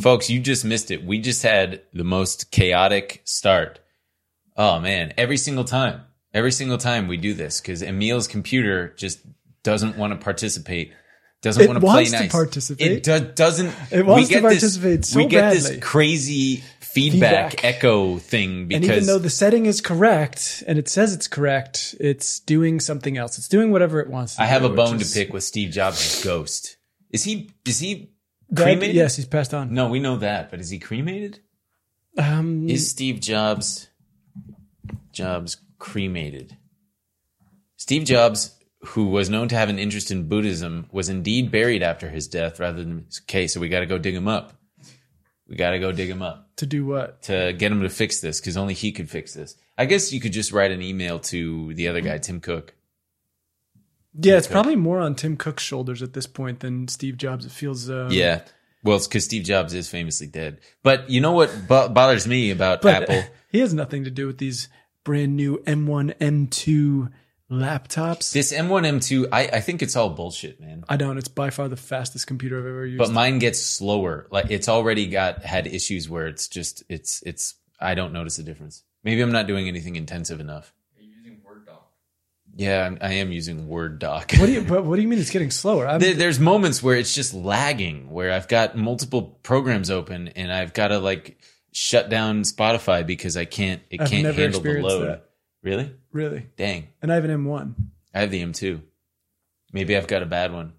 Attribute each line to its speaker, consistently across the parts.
Speaker 1: Folks, you just missed it. We just had the most chaotic start. Oh man, every single time. Every single time we do this cuz Emil's computer just doesn't want to participate. Doesn't
Speaker 2: It
Speaker 1: want to play
Speaker 2: wants to participate.
Speaker 1: It do- doesn't.
Speaker 2: It wants
Speaker 1: we get
Speaker 2: to participate
Speaker 1: this,
Speaker 2: so
Speaker 1: We get
Speaker 2: badly.
Speaker 1: this crazy feedback,
Speaker 2: Feedback.
Speaker 1: echo thing because
Speaker 2: And even though the setting is correct and it says it's correct, it's doing something else. It's doing whatever it wants to
Speaker 1: I have a bone
Speaker 2: which
Speaker 1: to pick with Steve Jobs' ghost. Is he is he Cremated?
Speaker 2: yes, he's passed on.
Speaker 1: No, we know that, but is he cremated?
Speaker 2: Um,
Speaker 1: Is Steve Jobs Jobs cremated? Steve Jobs, who was known to have an interest in Buddhism, was indeed buried after his death rather than okay, so we got to go dig him up. We got to go dig him up
Speaker 2: to do what?
Speaker 1: to get him to fix this cuz only he could fix this. I guess you could just write an email to the other guy, Tim Cook.
Speaker 2: Yeah, it's
Speaker 1: Cook.
Speaker 2: probably more on Tim Cook's shoulders at this point than Steve Jobs. It feels. Um,
Speaker 1: Yeah. Well, it's because Steve Jobs is famously dead. But you know what bo- bothers me about Apple?
Speaker 2: he has nothing to do with these brand new M1, M2 laptops.
Speaker 1: This M1, M2, I, I think it's all bullshit, man.
Speaker 2: I don't. It's by far the fastest computer I've ever used.
Speaker 1: But mine gets slower. Like it's already got had issues where it's just it's it's I don't notice a difference. Maybe I'm not doing anything intensive enough.
Speaker 3: Are you using Word doc?
Speaker 1: Yeah, I'm, using Word Doc.
Speaker 2: what do you? But what do you mean it's getting slower? I'm,
Speaker 1: There's moments where it's just lagging, where I've got multiple programs open and I've got to like shut down Spotify because I can't it
Speaker 2: I've
Speaker 1: can't handle the load.
Speaker 2: that.
Speaker 1: Really?
Speaker 2: really,
Speaker 1: Dang.
Speaker 2: and I have an M1.
Speaker 1: I have the M2. Maybe I've got a bad one.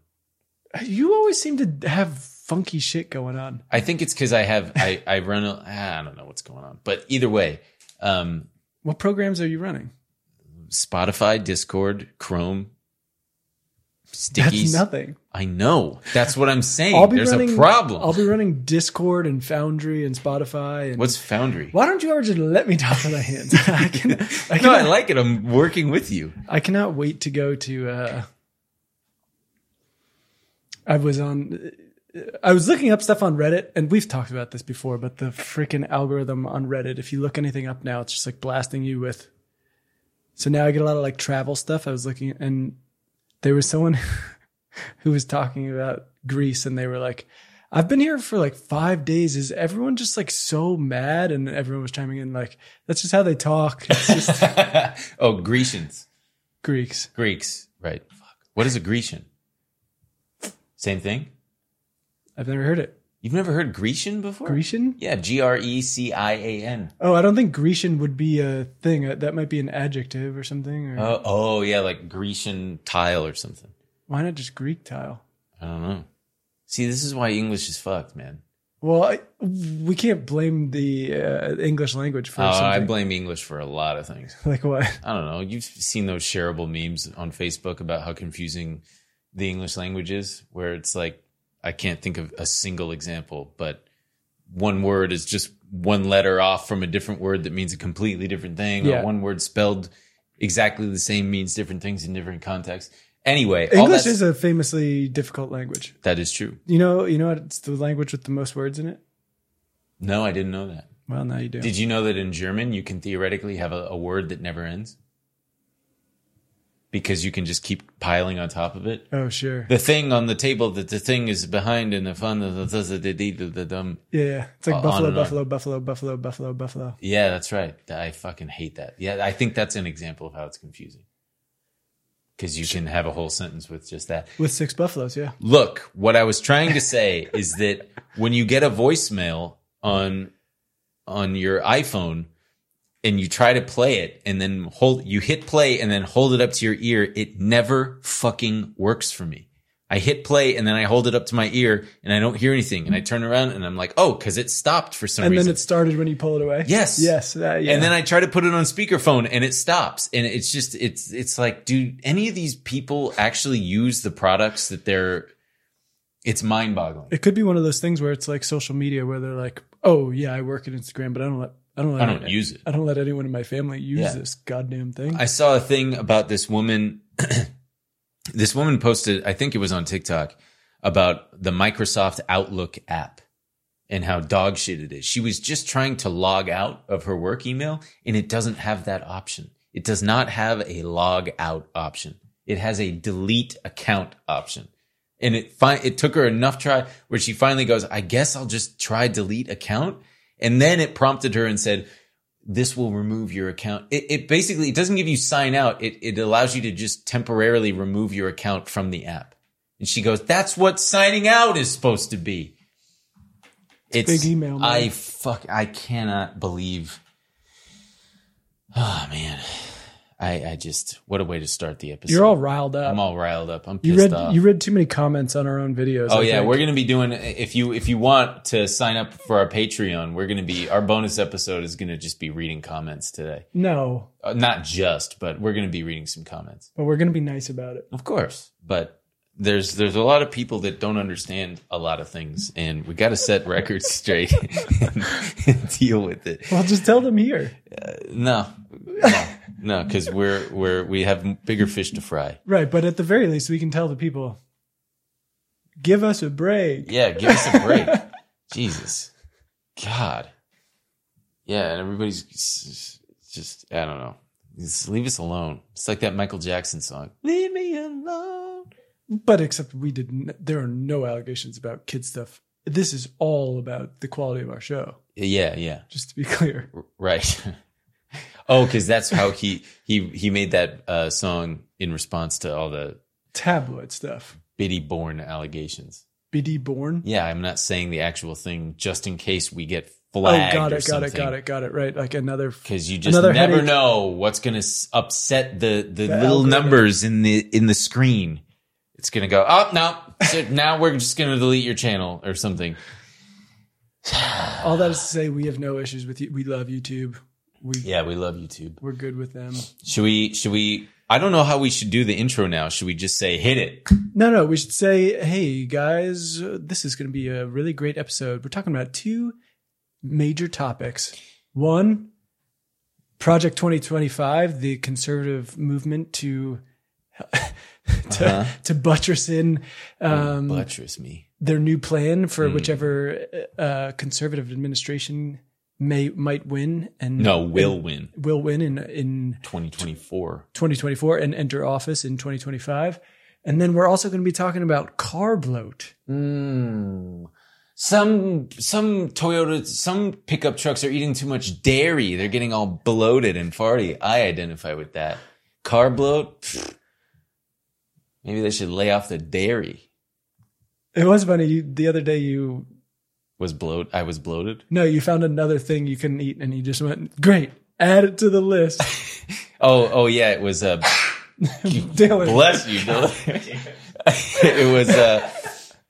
Speaker 2: You always seem to have funky shit going on.
Speaker 1: I think it's because I have I I run a, I don't know what's going on, but either way, um,
Speaker 2: What programs are you running?
Speaker 1: Spotify, Discord, Chrome,
Speaker 2: That's nothing.
Speaker 1: I know. That's what I'm saying. There's
Speaker 2: running.
Speaker 1: a problem.
Speaker 2: I'll be running Discord and Foundry and Spotify. And
Speaker 1: What's Foundry?
Speaker 2: Why don't you ever just let me talk with my hands? I can. I,
Speaker 1: No, I like it. I'm working with you.
Speaker 2: I cannot wait to go to. Uh, I was on. I was looking up stuff on Reddit, and we've talked about this before. But the freaking algorithm on Reddit, if you look anything up now, it's just like blasting you with. So now I get a lot of like travel stuff. I was looking, and there was someone who was talking about Greece, and they were like, "I've been here for like five days. Is everyone just like so mad?" And everyone was chiming in like, "That's just how they talk. It's just
Speaker 1: oh, Grecians,
Speaker 2: Greeks."
Speaker 1: Greeks, right? Fuck. What is a Grecian? Same thing.
Speaker 2: I've never heard it.
Speaker 1: You've never heard Grecian before?
Speaker 2: Grecian?
Speaker 1: Yeah, G R E C I A N.
Speaker 2: Oh, I don't think Grecian would be a thing. Uh, That might be an adjective or something. Or
Speaker 1: Oh, oh, yeah, like Grecian tile or something.
Speaker 2: why not just Greek tile?
Speaker 1: I don't know. See, this is why English is fucked, man.
Speaker 2: Well, I, we can't blame the uh, English language for
Speaker 1: Oh, I
Speaker 2: something.
Speaker 1: blame English for a lot of things.
Speaker 2: like what?
Speaker 1: I don't know. You've seen those shareable memes on Facebook about how confusing the English language is, where it's like, I can't think of a single example, but one word is just one letter off from a different word that means a completely different thing,
Speaker 2: Yeah.
Speaker 1: or one word spelled exactly the same means different things in different contexts. Anyway,
Speaker 2: English is a famously difficult language.
Speaker 1: that is true.
Speaker 2: You know, you know, what? it's the language with the most words in it.
Speaker 1: No, I didn't know that.
Speaker 2: Well, now you do.
Speaker 1: Did you know that in German you can theoretically have a, a word that never ends? Because you can just keep piling on top of it.
Speaker 2: oh, sure.
Speaker 1: The thing on the table that the thing is behind in the fun of the, the, the, the, the, the, um,
Speaker 2: Yeah, yeah. It's like buffalo, buffalo, buffalo, buffalo, buffalo, buffalo.
Speaker 1: Yeah, that's right. I fucking hate that. Yeah, I think that's an example of how it's confusing. Because you can have a whole sentence with just that.
Speaker 2: With six buffaloes, yeah.
Speaker 1: Look, what I was trying to say is that when you get a voicemail on on your iPhone and you try to play it and then hold you hit play and then hold it up to your ear, it never fucking works for me. I hit play and then I hold it up to my ear and I don't hear anything and I turn around and I'm like, "Oh, cuz it stopped for some
Speaker 2: And
Speaker 1: reason."
Speaker 2: And then it started when you pull it away.
Speaker 1: Yes.
Speaker 2: Yes. Uh, yeah.
Speaker 1: And then I try to put it on speakerphone and it stops. And it's just it's it's like, do any of these people actually use the products that they're it's mind boggling.
Speaker 2: it could be one of those things where it's like social media where they're like, "Oh yeah, I work at Instagram, but I don't let I don't
Speaker 1: I don't use it.
Speaker 2: I don't let anyone in my family use
Speaker 1: Yeah.
Speaker 2: this goddamn thing."
Speaker 1: I saw a thing about this woman. this woman posted, I think it was on TikTok, about the Microsoft Outlook app and how dog shit it is. She was just trying to log out of her work email and it doesn't have that option. It does not have a log out option. It has a delete account option. And it fi- it took her enough try where she finally goes, I guess I'll just try delete account. And then it prompted her and said, this will remove your account. It, it basically, it doesn't give you sign out. It, it allows you to just temporarily remove your account from the app. And she goes, that's what signing out is supposed to be. It's,
Speaker 2: big email, man.
Speaker 1: I fuck, I cannot believe. Oh man. I, I just, what a way to start the episode.
Speaker 2: You're all riled up.
Speaker 1: I'm all riled up. I'm
Speaker 2: you
Speaker 1: pissed
Speaker 2: read
Speaker 1: off.
Speaker 2: you read too many comments on our own videos.
Speaker 1: Oh
Speaker 2: I
Speaker 1: yeah,
Speaker 2: think.
Speaker 1: we're gonna be doing. If you if you want to sign up for our Patreon, we're gonna be our bonus episode is gonna just be reading comments today.
Speaker 2: no,
Speaker 1: Uh, not just, but we're gonna be reading some comments,
Speaker 2: but we're gonna be nice about it.
Speaker 1: of course. But there's there's a lot of people that don't understand a lot of things, and we got to set records straight and, and deal with it.
Speaker 2: Well, just tell them here.
Speaker 1: No, no, no, because we're we're we have bigger fish to fry.
Speaker 2: Right, but at the very least, we can tell the people, give us a break.
Speaker 1: Yeah, give us a break. Jesus. God. Yeah, and everybody's just, I don't know. Just leave us alone. It's like that Michael Jackson song. Leave me alone.
Speaker 2: But except we didn't. There are no allegations about kid stuff. This is all about the quality of our show.
Speaker 1: Yeah, yeah.
Speaker 2: Just to be clear.
Speaker 1: Right. oh, because that's how he, he, he made that uh, song in response to all the
Speaker 2: Tabloid stuff.
Speaker 1: Biddy born allegations.
Speaker 2: Biddy born.
Speaker 1: Yeah, I'm not saying the actual thing just in case we get flagged.
Speaker 2: Oh,
Speaker 1: flagged.
Speaker 2: got
Speaker 1: or
Speaker 2: it, got it, got it, got it. Right, like another.
Speaker 1: because you just never
Speaker 2: headache.
Speaker 1: know what's going to upset the the,
Speaker 2: The
Speaker 1: little
Speaker 2: algorithm.
Speaker 1: numbers in the in the screen. It's going to go, oh no, so now we're just going to delete your channel or something.
Speaker 2: All that is to say, we have no issues with you. We love YouTube. We
Speaker 1: Yeah, we love YouTube.
Speaker 2: we're good with them.
Speaker 1: Should we? Should we? I don't know how we should do the intro now. Should we just say hit it?
Speaker 2: No, no, we should say, hey guys, this is going to be a really great episode. We're talking about two major topics. One, Project 2025, the conservative movement to to,
Speaker 1: Uh-huh.
Speaker 2: to buttress in um,
Speaker 1: Buttress me.
Speaker 2: their new plan for whichever uh, conservative administration may might win and
Speaker 1: No, will win.
Speaker 2: will win in in
Speaker 1: 2024.
Speaker 2: 2024 and enter office in 2025. And then we're also going to be talking about car bloat.
Speaker 1: Mm. Some some Toyota, some pickup trucks are eating too much dairy. They're getting all bloated and farty. I identify with that. Car bloat. pfft. Maybe they should lay off the dairy.
Speaker 2: It was funny. You, the other day, you
Speaker 1: Was bloat? I was bloated.
Speaker 2: no, you found another thing you couldn't eat, and you just went, "Great, add it to the list."
Speaker 1: Oh oh yeah, it was uh,
Speaker 2: Dylan,
Speaker 1: bless you. Dylan. it was uh,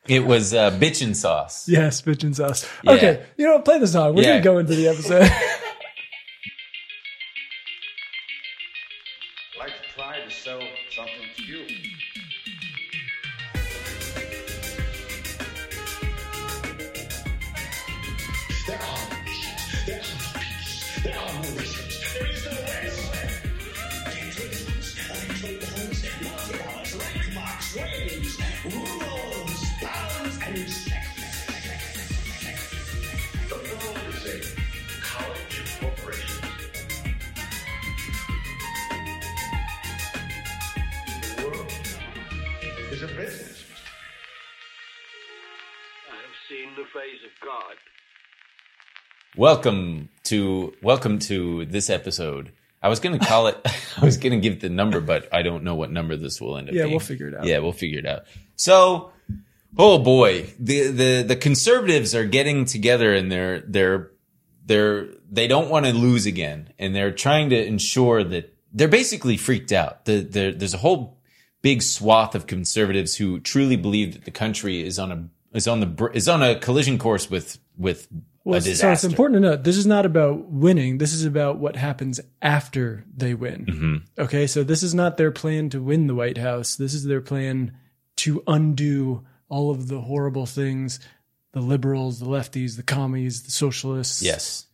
Speaker 1: it was uh, bitchin' sauce.
Speaker 2: yes, bitch and sauce.
Speaker 1: Yeah.
Speaker 2: Okay, you know, what? play the song. We're
Speaker 1: Yeah.
Speaker 2: gonna go into the episode.
Speaker 1: Welcome to welcome to this episode. I was gonna call it. I was gonna give the number, but I don't know what number this will end up.
Speaker 2: Yeah,
Speaker 1: being.
Speaker 2: we'll figure it out.
Speaker 1: Yeah, we'll figure it out. So, oh boy, the the the conservatives are getting together, and they're they're they're they don't want to lose again, and they're trying to ensure that they're basically freaked out. The, the, there's a whole big swath of conservatives who truly believe that the country is on a is on the br- is on a collision course with with
Speaker 2: Well, so it's important to note this is not about winning. This is about what happens after they win.
Speaker 1: Mm-hmm.
Speaker 2: Okay, so this is not their plan to win the White House. This is their plan to undo all of the horrible things the liberals, the lefties, the commies, the socialists
Speaker 1: Yes,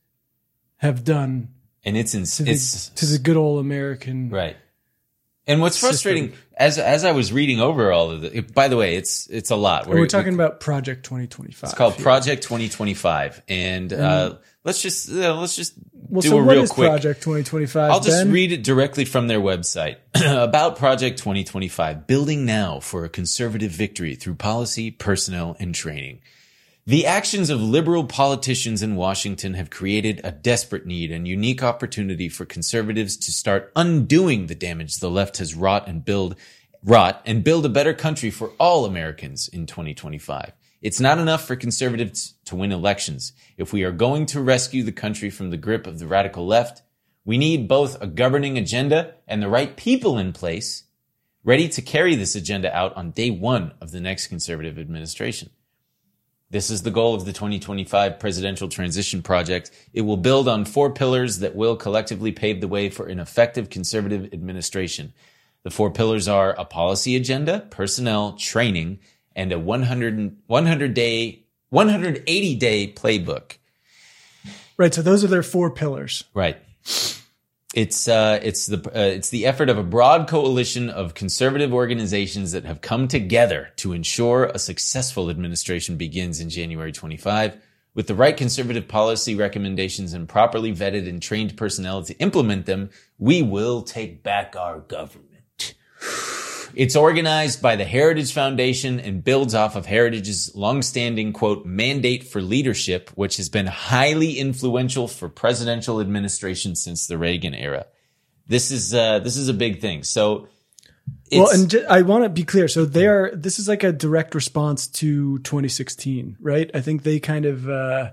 Speaker 2: have done
Speaker 1: and it's in,
Speaker 2: to the,
Speaker 1: it's
Speaker 2: to the good old American
Speaker 1: right. And what's frustrating, as as I was reading over all of it, by the way, it's it's a lot.
Speaker 2: We're, talking about Project 2025.
Speaker 1: It's called. Project 2025, and uh, let's just uh, let's just
Speaker 2: Well,
Speaker 1: do
Speaker 2: so
Speaker 1: a real quick.
Speaker 2: Project 2025?
Speaker 1: I'll just
Speaker 2: Ben?
Speaker 1: read it directly from their website about Project 2025, building now for a conservative victory through policy, personnel, and training. The actions of liberal politicians in Washington have created a desperate need and unique opportunity for conservatives to start undoing the damage the left has wrought and build wrought and build a better country for all Americans in 2025. It's not enough for conservatives to win elections. If we are going to rescue the country from the grip of the radical left, we need both a governing agenda and the right people in place ready to carry this agenda out on day one of the next conservative administration. This is the goal of the 2025 presidential transition project. It will build on four pillars that will collectively pave the way for an effective conservative administration. The four pillars are a policy agenda, personnel, training, and a 100, 100 day, 180 day playbook.
Speaker 2: Right. So those are their four pillars.
Speaker 1: Right. It's uh, it's the uh, it's the effort of a broad coalition of conservative organizations that have come together to ensure a successful administration begins in January 25. With the right conservative policy recommendations and properly vetted and trained personnel to implement them, we will take back our government. It's organized by the Heritage Foundation and builds off of Heritage's longstanding quote mandate for leadership, which has been highly influential for presidential administration since the Reagan era. This is uh, this is a big thing. So,
Speaker 2: well, and ju- I want to be clear. So they are. This is like a direct response to 2016, right? I think they kind of. Uh,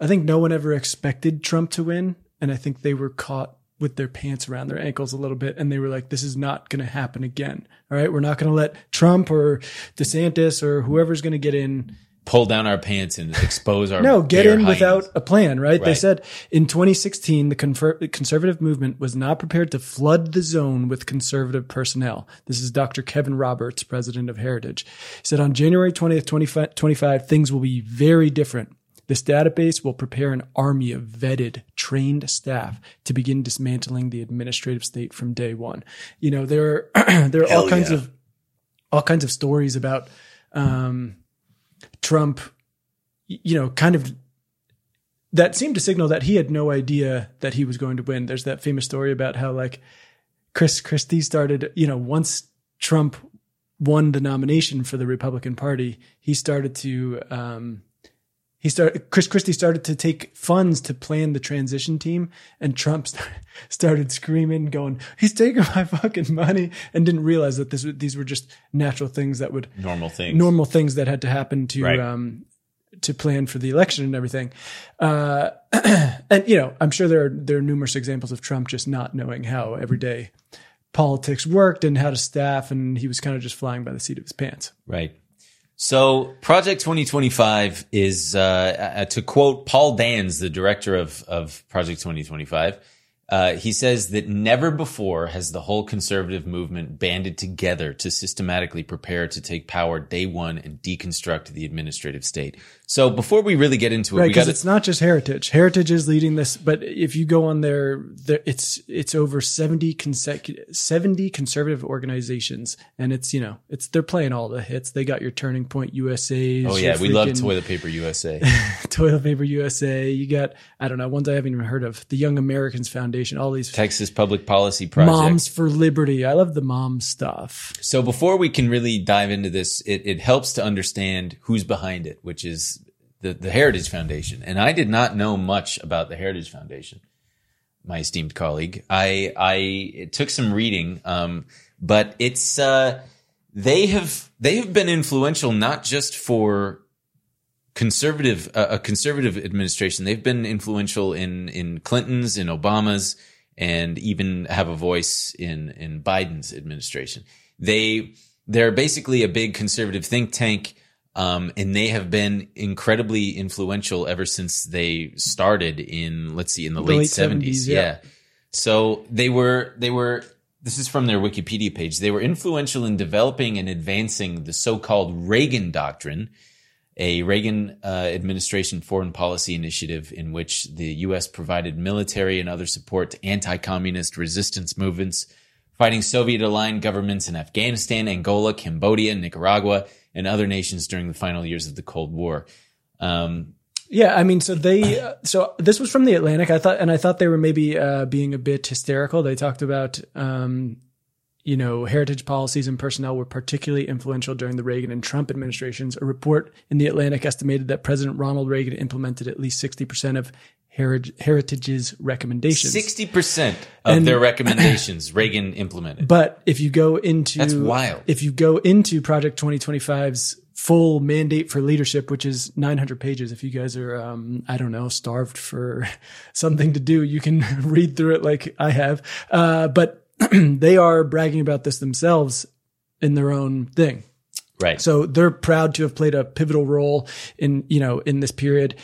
Speaker 2: I think no one ever expected Trump to win, and I think they were caught with their pants around their ankles a little bit, and they were like, "This is not going to happen again." All right, we're not going to let Trump or DeSantis or whoever's going to get in
Speaker 1: pull down our pants and expose our
Speaker 2: no get in without a plan right? they said in 2016 the conservative movement was not prepared to flood the zone with conservative personnel. This is dr kevin roberts president of heritage. He said on january 20th 25, 25 things will be very different this database will prepare an army of vetted, trained staff to begin dismantling the administrative state from day one. You know, there are there are all kinds of all kinds of stories about um, Trump, you know, kind of that seemed to signal that he had no idea that he was going to win. There's that famous story about how like Chris Christie started, you know, once Trump won the nomination for the Republican Party, he started to um he started Chris Christie started to take funds to plan the transition team and Trump st- started screaming going he's taking my fucking money and didn't realize that this these were just natural things that would
Speaker 1: normal things.
Speaker 2: normal things that had to happen to
Speaker 1: Right.
Speaker 2: um to plan for the election and everything. Uh and you know, I'm sure there are there are numerous examples of Trump just not knowing how everyday politics worked and how to staff and he was kind of just flying by the seat of his pants.
Speaker 1: Right. So Project 2025 is, uh, uh, to quote Paul Dans, the director of, of Project 2025, uh, he says that never before has the whole conservative movement banded together to systematically prepare to take power day one and deconstruct the administrative state. So before we really get into it,
Speaker 2: Right, because it's not just Heritage. Heritage is leading this, but if you go on their, their it's it's over seventy consecutive seventy conservative organizations, and it's you know it's they're playing all the hits. They got your Turning Point USA.
Speaker 1: Oh yeah, we love Toilet Paper USA.
Speaker 2: Toilet Paper USA. You got I don't know ones I haven't even heard of. The Young Americans Foundation. All these
Speaker 1: Texas Public Policy Project.
Speaker 2: moms for liberty. I love the mom stuff.
Speaker 1: So before we can really dive into this, it, it helps to understand who's behind it, which is the, the Heritage Foundation. And I did not know much about the Heritage Foundation, my esteemed colleague. I I it took some reading, um, but it's uh, they have they have been influential not just for conservative uh, a conservative administration. They've been influential in in Clinton's, in Obama's, and even have a voice in in Biden's administration. They they're basically a big conservative think tank. Um, and they have been incredibly influential ever since they started in, let's see, in the,
Speaker 2: The
Speaker 1: late seventies.
Speaker 2: 70s, yeah.
Speaker 1: yeah. So they were, they were, this is from their Wikipedia page. They were influential in developing and advancing the so-called Reagan Doctrine, a Reagan uh, administration foreign policy initiative in which the U.S. provided military and other support to anti-communist resistance movements, fighting Soviet aligned governments in Afghanistan, Angola, Cambodia, Nicaragua, and other nations during the final years of the Cold War. Um,
Speaker 2: Yeah, I mean, so they, uh, so this was from the Atlantic. I thought, and I thought they were maybe uh, being a bit hysterical. They talked about, um, you know, heritage policies and personnel were particularly influential during the Reagan and Trump administrations. A report in the Atlantic estimated that President Ronald Reagan implemented at least sixty percent of Heritage's recommendations.
Speaker 1: 60% of
Speaker 2: And-
Speaker 1: their recommendations Reagan implemented.
Speaker 2: But if you go into
Speaker 1: That's wild.
Speaker 2: If you go into Project 2025's full mandate for leadership, which is 900 pages, if you guys are, um, I don't know, starved for something to do, you can read through it like I have. Uh, but they are bragging about this themselves in their own thing.
Speaker 1: right.
Speaker 2: So they're proud to have played a pivotal role in, you know, in this period.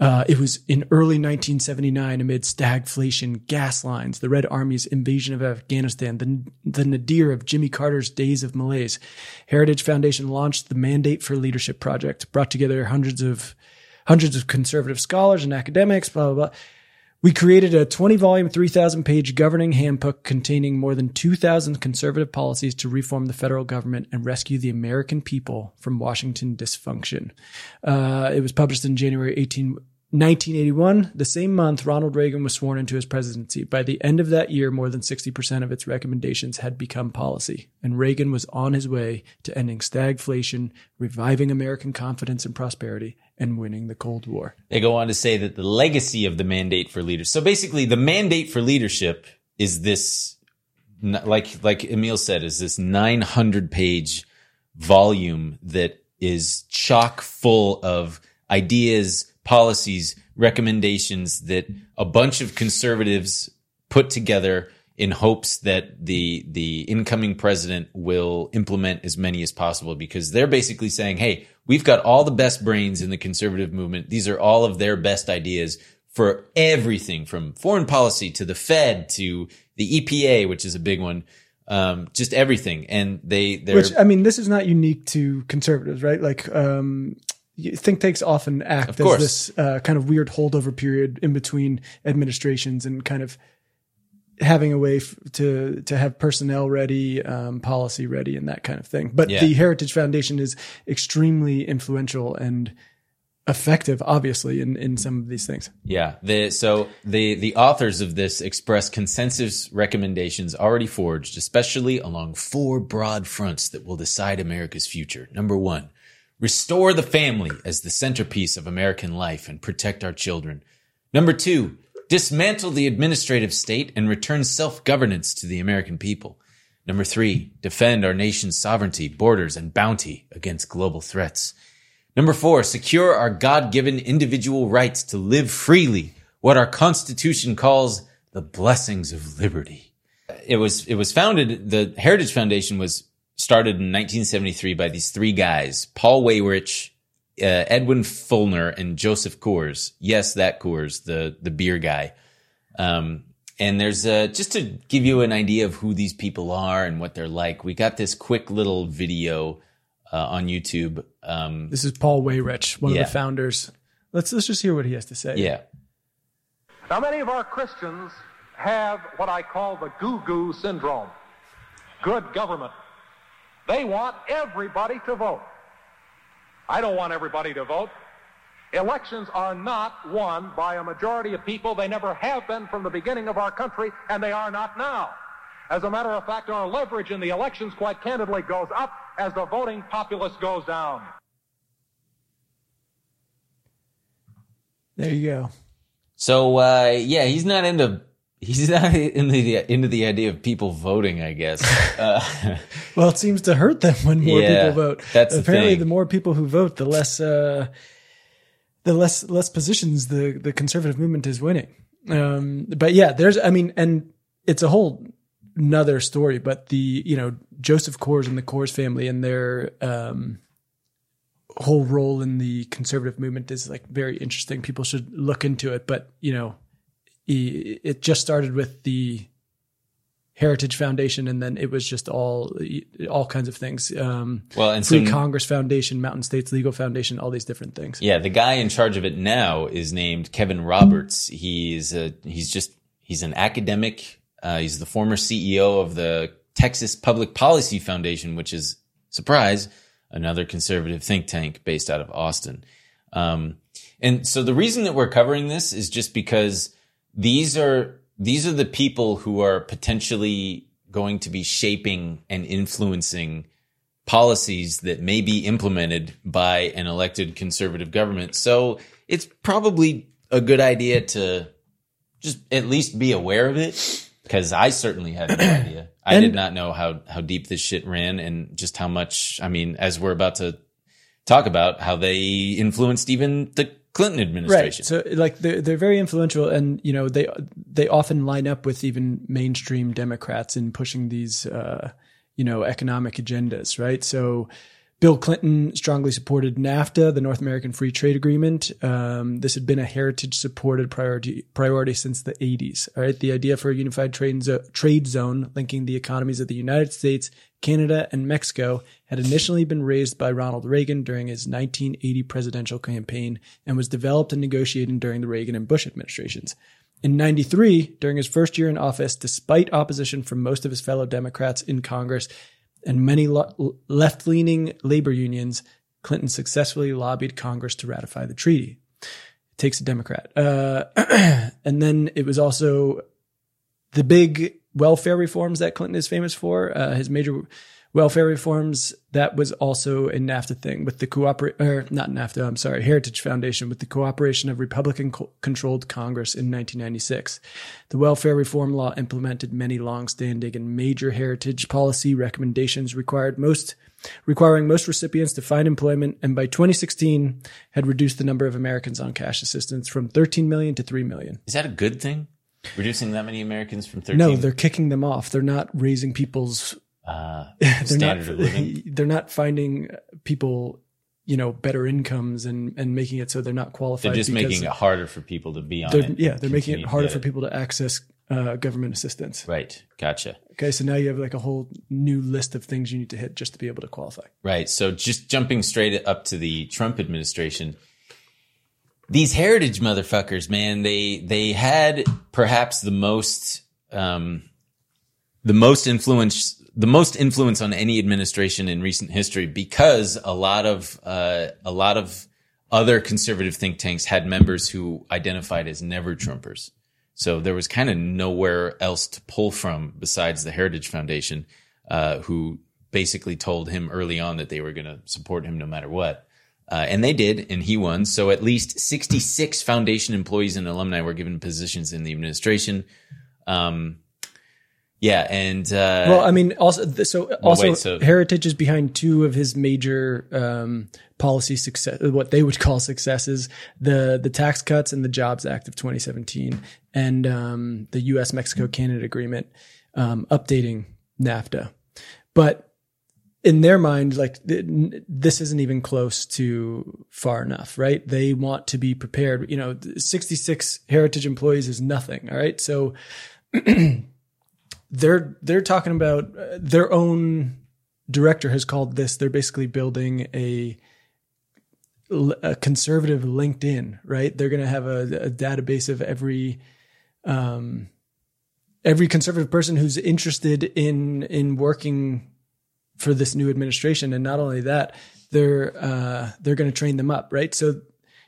Speaker 2: Uh, it was in early 1979 amid stagflation, gas lines, the Red Army's invasion of Afghanistan, the, the nadir of Jimmy Carter's days of malaise. Heritage Foundation launched the Mandate for Leadership Project, brought together hundreds of, hundreds of conservative scholars and academics, blah, blah, blah. We created a 20 volume, 3,000 page governing handbook containing more than 2,000 conservative policies to reform the federal government and rescue the American people from Washington dysfunction. Uh, it was published in January 18, 1981. The same month, Ronald Reagan was sworn into his presidency. By the end of that year, more than 60% of its recommendations had become policy, and Reagan was on his way to ending stagflation, reviving American confidence and prosperity, and winning the Cold War.
Speaker 1: They go on to say that the legacy of the mandate for leaders. So basically, the mandate for leadership is this, like like Emil said, is this 900 page volume that is chock full of ideas, policies, recommendations that a bunch of conservatives put together in hopes that the the incoming president will implement as many as possible because they're basically saying, "Hey, we've got all the best brains in the conservative movement. These are all of their best ideas for everything from foreign policy to the Fed to the EPA, which is a big one, um, just everything." And they they're
Speaker 2: Which I mean, this is not unique to conservatives, right? Like, um, think tanks often act
Speaker 1: Of
Speaker 2: as
Speaker 1: course.
Speaker 2: this uh, kind of weird holdover period in between administrations and kind of having a way f- to to have personnel ready, um, policy ready, and that kind of thing. But
Speaker 1: Yeah.
Speaker 2: the Heritage Foundation is extremely influential and effective, obviously, in in some of these things.
Speaker 1: Yeah. The, so the, the authors of this express consensus recommendations already forged, especially along four broad fronts that will decide America's future. Number one, restore the family as the centerpiece of American life and protect our children. Number two, dismantle the administrative state and return self-governance to the American people. Number three, defend our nation's sovereignty, borders, and bounty against global threats. Number four, secure our God-given individual rights to live freely, what our Constitution calls the blessings of liberty. It was, it was founded, the Heritage Foundation was started in 1973 by these three guys, Paul Weyrich, uh, Edwin Feulner, and Joseph Coors. Yes, that Coors, the, the beer guy. Um, and there's uh, just to give you an idea of who these people are and what they're like. We got this quick little video uh, on YouTube. Um,
Speaker 2: This is Paul Weyrich, one
Speaker 1: Yeah.
Speaker 2: of the founders. Let's let's just hear what he has to say.
Speaker 1: yeah,
Speaker 4: Now, many of our Christians have what I call the goo goo syndrome good government. They want everybody to vote. I don't want everybody to vote. Elections are not won by a majority of people. They never have been from the beginning of our country, and they are not now. As a matter of fact, our leverage in the elections, quite candidly, goes up as the voting populace goes down.
Speaker 2: There you go.
Speaker 1: So uh, yeah, he's not into he's not into the into the idea of people voting. I guess. Uh,
Speaker 2: Well, it seems to hurt them when more
Speaker 1: Yeah,
Speaker 2: people vote.
Speaker 1: that's the
Speaker 2: apparently
Speaker 1: thing.
Speaker 2: the more people who vote, the less uh, the less less positions the the conservative movement is winning. Um, but yeah, there's I mean, and it's a whole another story. But the you know Joseph Coors and the Coors family and their um, whole role in the conservative movement is like very interesting. People should look into it. But you know, it just started with the Heritage Foundation, and then it was just all all kinds of things. Um,
Speaker 1: well, and
Speaker 2: Free
Speaker 1: so
Speaker 2: Congress Foundation, Mountain States Legal Foundation, all these different things.
Speaker 1: yeah, the guy in charge of it now is named Kevin Roberts. He's a he's just he's an academic Uh, he's the former CEO of the Texas Public Policy Foundation, which is surprise another conservative think tank based out of Austin. Um, and so the reason that we're covering this is just because these are these are the people who are potentially going to be shaping and influencing policies that may be implemented by an elected conservative government. So it's probably a good idea to just at least be aware of it because I certainly had no idea. I
Speaker 2: And-
Speaker 1: did not know how how deep this shit ran and just how much. I mean, as we're about to talk about, how they influenced even the Clinton administration. Right.
Speaker 2: So like they're they're very influential, and you know they they often line up with even mainstream Democrats in pushing these uh, you know economic agendas. Right. So. Bill Clinton strongly supported NAFTA, the North American Free Trade Agreement. Um, this had been a heritage supported priority priority since the 80s. All right, the idea for a unified trade, zo- trade zone linking the economies of the United States, Canada, and Mexico had initially been raised by Ronald Reagan during his 1980 presidential campaign and was developed and negotiated during the Reagan and Bush administrations. In 93, during his first year in office, despite opposition from most of his fellow Democrats in Congress and many lo- left leaning labor unions, Clinton successfully lobbied Congress to ratify the treaty. It takes a Democrat. Uh, and then it was also the big welfare reforms that Clinton is famous for. Uh, his major welfare reforms that was also a NAFTA thing with the cooperate or not NAFTA. I'm sorry, Heritage Foundation with the cooperation of Republican co- controlled Congress in 1996. The welfare reform law implemented many long-standing and major heritage policy recommendations required most requiring most recipients to find employment and by 2016 had reduced the number of Americans on cash assistance from 13 million to 3 million.
Speaker 1: Is that a good thing? Reducing that many Americans from 13
Speaker 2: No, they're kicking them off. They're not raising people's
Speaker 1: uh,
Speaker 2: they're
Speaker 1: standard
Speaker 2: not,
Speaker 1: of living.
Speaker 2: They're not finding people, you know, better incomes and and making it so they're not qualified.
Speaker 1: They're just making it harder for people to be on
Speaker 2: they're-
Speaker 1: it.
Speaker 2: yeah, they're making it harder
Speaker 1: to-
Speaker 2: for people to access uh, government assistance.
Speaker 1: Right. Gotcha.
Speaker 2: Okay, so now you have like a whole new list of things you need to hit just to be able to qualify.
Speaker 1: Right. So just jumping straight up to the Trump administration, these heritage motherfuckers, man, they they had perhaps the most um the most influence the most influence on any administration in recent history because a lot of uh a lot of other conservative think tanks had members who identified as never Trumpers. So there was kind of nowhere else to pull from besides the Heritage Foundation, uh, who basically told him early on that they were going to support him no matter what. Uh, and they did, and he won. So at least 66 foundation employees and alumni were given positions in the administration. Um, yeah, and uh,
Speaker 2: Well, I mean, also so also
Speaker 1: wait, so-
Speaker 2: Heritage is behind two of his major um, policy success, what they would call successes: the the tax cuts and the Jobs Act of 2017, and um, the U.S. Mexico Canada Agreement, um, updating NAFTA. But in their mind, like this isn't even close to far enough, right? They want to be prepared. You know, 66 heritage employees is nothing. All right. So they're, they're talking about uh, their own director has called this, they're basically building a, a conservative LinkedIn, right? They're going to have a, a database of every, um, every conservative person who's interested in, in working for this new administration. And not only that, they're uh, they're going to train them up, right? So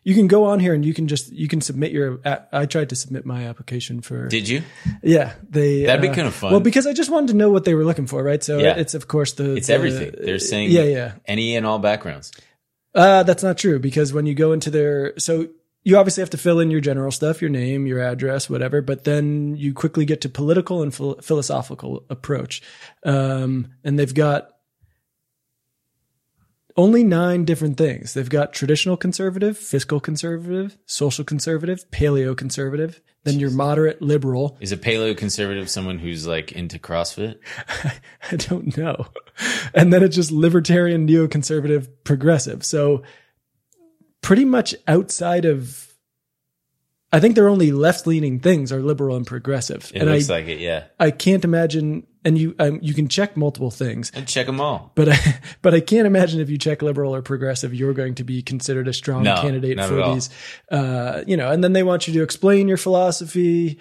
Speaker 2: you can go on here and you can just you can submit your. I tried to submit my application for.
Speaker 1: did you?
Speaker 2: yeah, they
Speaker 1: That'd be
Speaker 2: uh,
Speaker 1: kinda fun.
Speaker 2: Well, because I just wanted to know what they were looking for, right? So
Speaker 1: Yeah.
Speaker 2: it's of course the
Speaker 1: It's
Speaker 2: the-
Speaker 1: everything. They're saying
Speaker 2: yeah, yeah.
Speaker 1: any and all backgrounds.
Speaker 2: Uh, that's not true because when you go into their, so you obviously have to fill in your general stuff, your name, your address, whatever, but then you quickly get to political and phil- philosophical approach. Um, and they've got only nine different things. They've got traditional conservative, fiscal conservative, social conservative, paleo conservative, then your moderate liberal.
Speaker 1: Is a paleo conservative someone who's like into CrossFit?
Speaker 2: I don't know. And then it's just libertarian, neoconservative, progressive. So pretty much outside of, I think their only left leaning things are liberal and progressive.
Speaker 1: It
Speaker 2: and
Speaker 1: looks
Speaker 2: I,
Speaker 1: like it, yeah.
Speaker 2: I can't imagine, and you, um, you can check multiple things,
Speaker 1: And check them all.
Speaker 2: but I, but I can't imagine if you check liberal or progressive, you're going to be considered a strong
Speaker 1: No,
Speaker 2: candidate for these, uh, you know, and then they want you to explain your philosophy.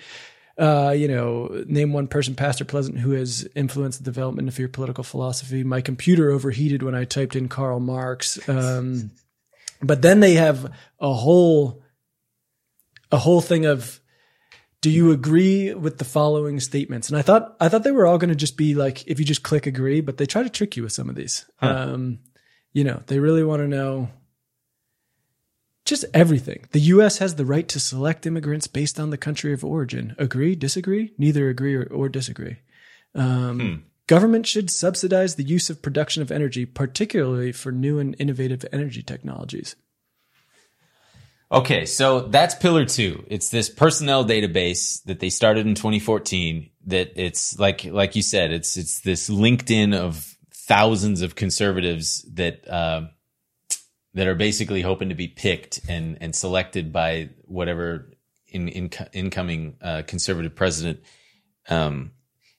Speaker 2: Uh, you know, name one person, Pastor Pleasant, who has influenced the development of your political philosophy. My computer overheated when I typed in Karl Marx. Um, but then they have a whole, a whole thing of, do you agree with the following statements? And I thought, I thought they were all going to just be like, if you just click agree, but they try to trick you with some of these. Um, you know, they really want to know just everything. The U.S. has the right to select immigrants based on the country of origin. Agree? Disagree? Neither agree or, or disagree. Um, Government should subsidize the use of production of energy, particularly for new and innovative energy technologies.
Speaker 1: Okay, so that's pillar two. It's this personnel database that they started in 2014. That it's like, like you said, it's it's this LinkedIn of thousands of conservatives that uh, that are basically hoping to be picked and and selected by whatever in, in incoming uh, conservative president. Um,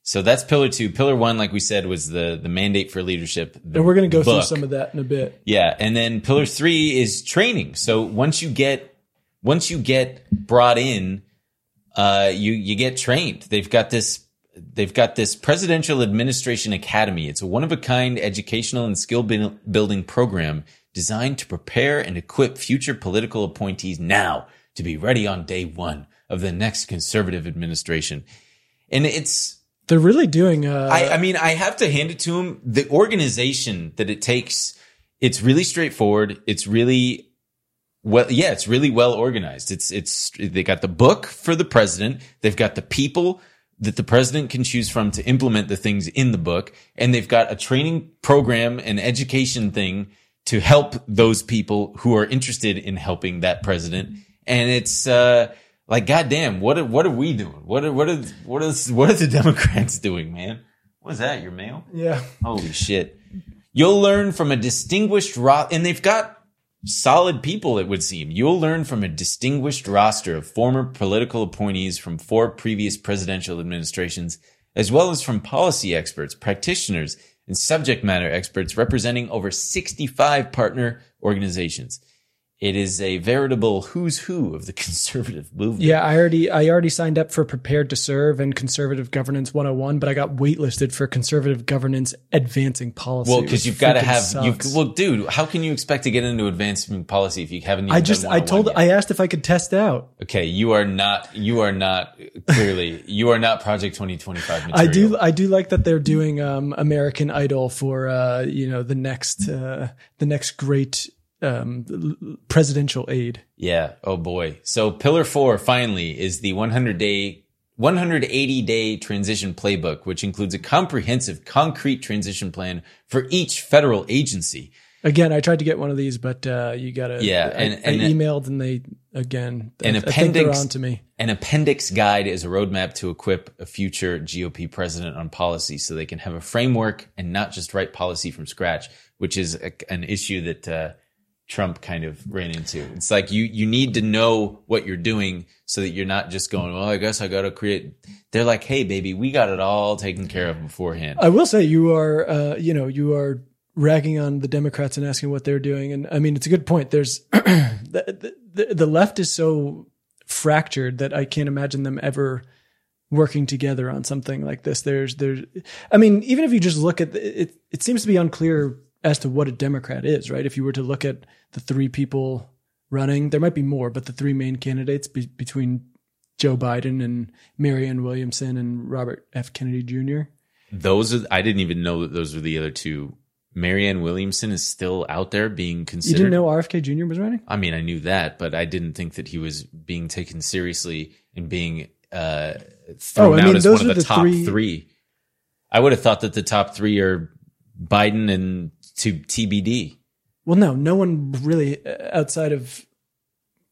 Speaker 1: so that's pillar two. Pillar one, like we said, was the the mandate for leadership.
Speaker 2: And we're going to go through some of that in a bit.
Speaker 1: Yeah, and then pillar three is training. So once you get once you get brought in, uh, you you get trained. They've got this they've got this presidential administration academy. It's a one of a kind educational and skill building program designed to prepare and equip future political appointees now to be ready on day one of the next conservative administration. And it's
Speaker 2: They're really doing. Uh,
Speaker 1: I, I mean, I have to hand it to them. The organization that it takes, it's really straightforward. It's really well, yeah, it's really well organized. It's, it's, they got the book for the president. They've got the people that the president can choose from to implement the things in the book. And they've got a training program and education thing to help those people who are interested in helping that president. And it's, uh, like, goddamn, what are, what are we doing? What are, what are, what is, what are the Democrats doing, man? What is that? Your mail?
Speaker 2: yeah.
Speaker 1: Holy shit. You'll learn from a distinguished ro- and they've got solid people, it would seem. You'll learn from a distinguished roster of former political appointees from four previous presidential administrations, as well as from policy experts, practitioners, and subject matter experts representing over 65 partner organizations. It is a veritable who's who of the conservative movement.
Speaker 2: Yeah, I already I already signed up for Prepared to Serve and Conservative Governance 101, but I got waitlisted for Conservative Governance Advancing Policy.
Speaker 1: Well, because you've got to have you. Well, dude, how can you expect to get into advancing policy if you haven't? Even
Speaker 2: I just I told
Speaker 1: yet?
Speaker 2: I asked if I could test out.
Speaker 1: Okay, you are not. You are not clearly. you are not Project Twenty Twenty Five material.
Speaker 2: I do I do like that they're doing um, American Idol for uh, you know the next uh, the next great um, presidential aid.
Speaker 1: Yeah. Oh boy. So pillar four finally is the 100 day, 180 day transition playbook, which includes a comprehensive, concrete transition plan for each federal agency.
Speaker 2: Again, I tried to get one of these, but uh, you gotta.
Speaker 1: Yeah,
Speaker 2: I,
Speaker 1: and-
Speaker 2: I emailed and they again.
Speaker 1: An
Speaker 2: I, I
Speaker 1: appendix-
Speaker 2: on to me.
Speaker 1: An appendix guide is a roadmap to equip a future GOP president on policy so they can have a framework and not just write policy from scratch, which is a, an issue that uh, Trump kind of ran into. It's like you you need to know what you're doing so that you're not just going, well, I guess I got to create. They're like, hey, baby, we got it all taken care of beforehand.
Speaker 2: I will say you are, uh, you know, you are ragging on the Democrats and asking what they're doing, and I mean it's a good point. There's the, the the left is so fractured that I can't imagine them ever working together on something like this. There's there's, I mean, even if you just look at the, it, it seems to be unclear as to what a Democrat is, right? If you were to look at the three people running, there might be more, but the three main candidates be, between Joe Biden and Marianne Williamson and Robert F. Kennedy Jr.
Speaker 1: Those are, I didn't even know that those were the other two. Marianne Williamson is still out there being considered.
Speaker 2: You didn't know RFK Jr. was running?
Speaker 1: I mean, I knew that, but I didn't think that he was being taken seriously and being uh, thrown
Speaker 2: Oh, I
Speaker 1: out as one of the,
Speaker 2: the
Speaker 1: top
Speaker 2: three-
Speaker 1: three. I would have thought that the top three are Biden and to TBD.
Speaker 2: Well, no, no one really uh, outside of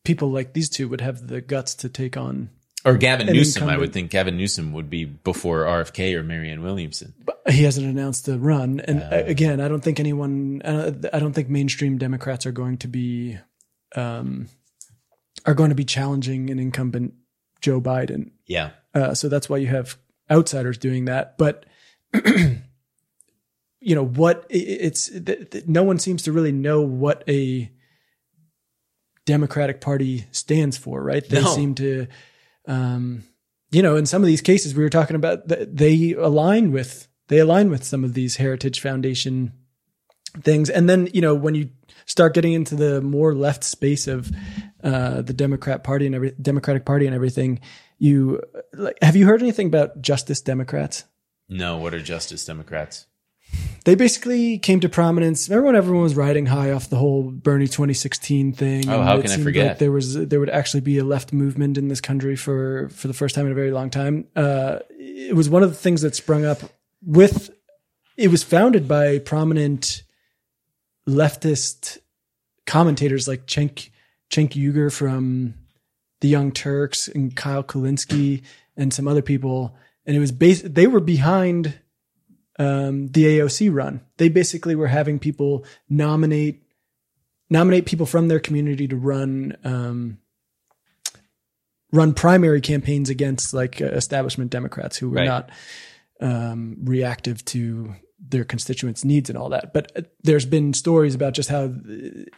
Speaker 2: people like these two would have the guts to take on.
Speaker 1: Or Gavin Newsom. I would think Gavin Newsom would be before RFK or Marianne Williamson.
Speaker 2: But He hasn't announced the run, and uh, again, I don't think anyone. Uh, I don't think mainstream Democrats are going to be, um, are going to be challenging an incumbent Joe Biden.
Speaker 1: Yeah.
Speaker 2: Uh, so that's why you have outsiders doing that. But you know what? It's th- th- no one seems to really know what a Democratic Party stands for, right? They
Speaker 1: No.
Speaker 2: seem to, um, you know, in some of these cases we were talking about, th- they align with they align with some of these Heritage Foundation things. And then you know when you start getting into the more left space of uh, the Democrat Party and every Democratic Party and everything, you like have you heard anything about Justice Democrats?
Speaker 1: No, what are Justice Democrats?
Speaker 2: They basically came to prominence. Remember when everyone was riding high off the whole Bernie 2016 thing?
Speaker 1: Oh, how
Speaker 2: it
Speaker 1: can I
Speaker 2: seemed
Speaker 1: forget?
Speaker 2: Like there was there would actually be a left movement in this country for for the first time in a very long time. Uh, it was one of the things that sprung up with. It was founded by prominent leftist commentators like Cenk Cenk Uygur from the Young Turks and Kyle Kulinski and some other people. And it was based, they were behind um, the AOC run. They basically were having people nominate nominate people from their community to run um, run primary campaigns against like uh, establishment Democrats who were
Speaker 1: Right.
Speaker 2: not um, reactive to their constituents' needs and all that. But uh, there's been stories about just how uh,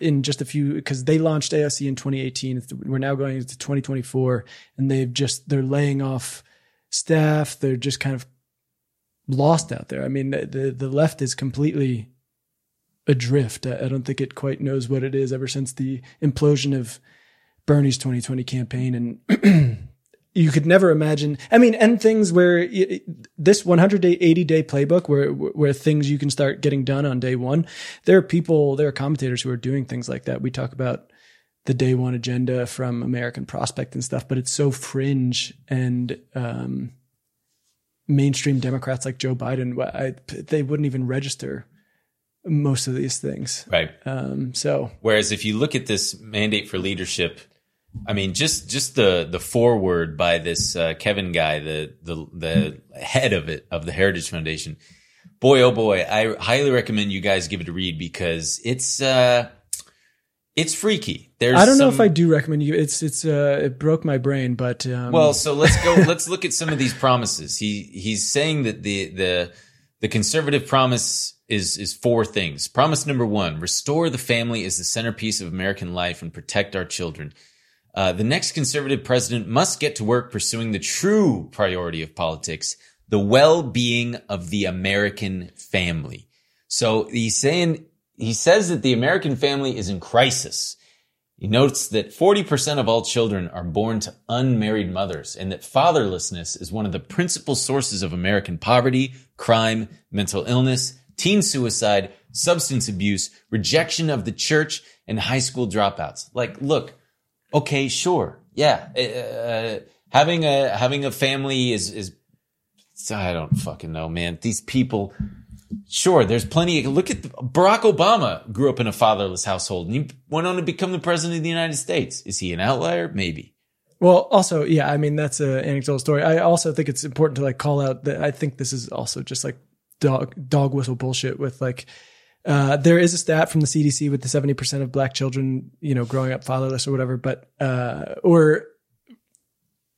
Speaker 2: in just a few because they launched AOC in 2018. We're now going into 2024, and they've just they're laying off staff. They're just kind of lost out there. I mean, the the, left is completely adrift. I, I don't think it quite knows what it is ever since the implosion of Bernie's 2020 campaign and you could never imagine. I mean, and things where this 180 day playbook where, where things you can start getting done on day one, there are people, there are commentators who are doing things like that. We talk about the day one agenda from American Prospect and stuff, but it's so fringe and, um, mainstream Democrats like Joe Biden, I, they wouldn't even register most of these things.
Speaker 1: Right.
Speaker 2: Um, so
Speaker 1: Whereas if you look at this mandate for leadership, I mean, just just the the foreword by this uh, Kevin guy, the the the head of it of the Heritage Foundation. Boy, oh boy, I highly recommend you guys give it a read because it's uh it's freaky. There's
Speaker 2: I don't know if I do recommend you. It's it's uh it broke my brain, but um,
Speaker 1: Well, so let's go. let's look at some of these promises. He he's saying that the the the conservative promise is is four things. Promise number one: restore the family as the centerpiece of American life and protect our children. Uh, the next conservative president must get to work pursuing the true priority of politics: the well-being of the American family. So he's saying he says that the American family is in crisis. He notes that 40% of all children are born to unmarried mothers and that fatherlessness is one of the principal sources of American poverty, crime, mental illness, teen suicide, substance abuse, rejection of the church, and high school dropouts. Like, look, okay, sure. Yeah. Uh, having a, having a family is, is, I don't fucking know, man. These people, Sure, there's plenty. Look at Barack Obama grew up in a fatherless household and he went on to become the president of the United States. Is he an outlier? Maybe.
Speaker 2: well, also, yeah, I mean that's an anecdotal story. I also think it's important to like call out that I think this is also just like dog dog whistle bullshit with like. Uh, there is a stat from the CDC with the 70% of black children, you know, growing up fatherless or whatever, but, uh, or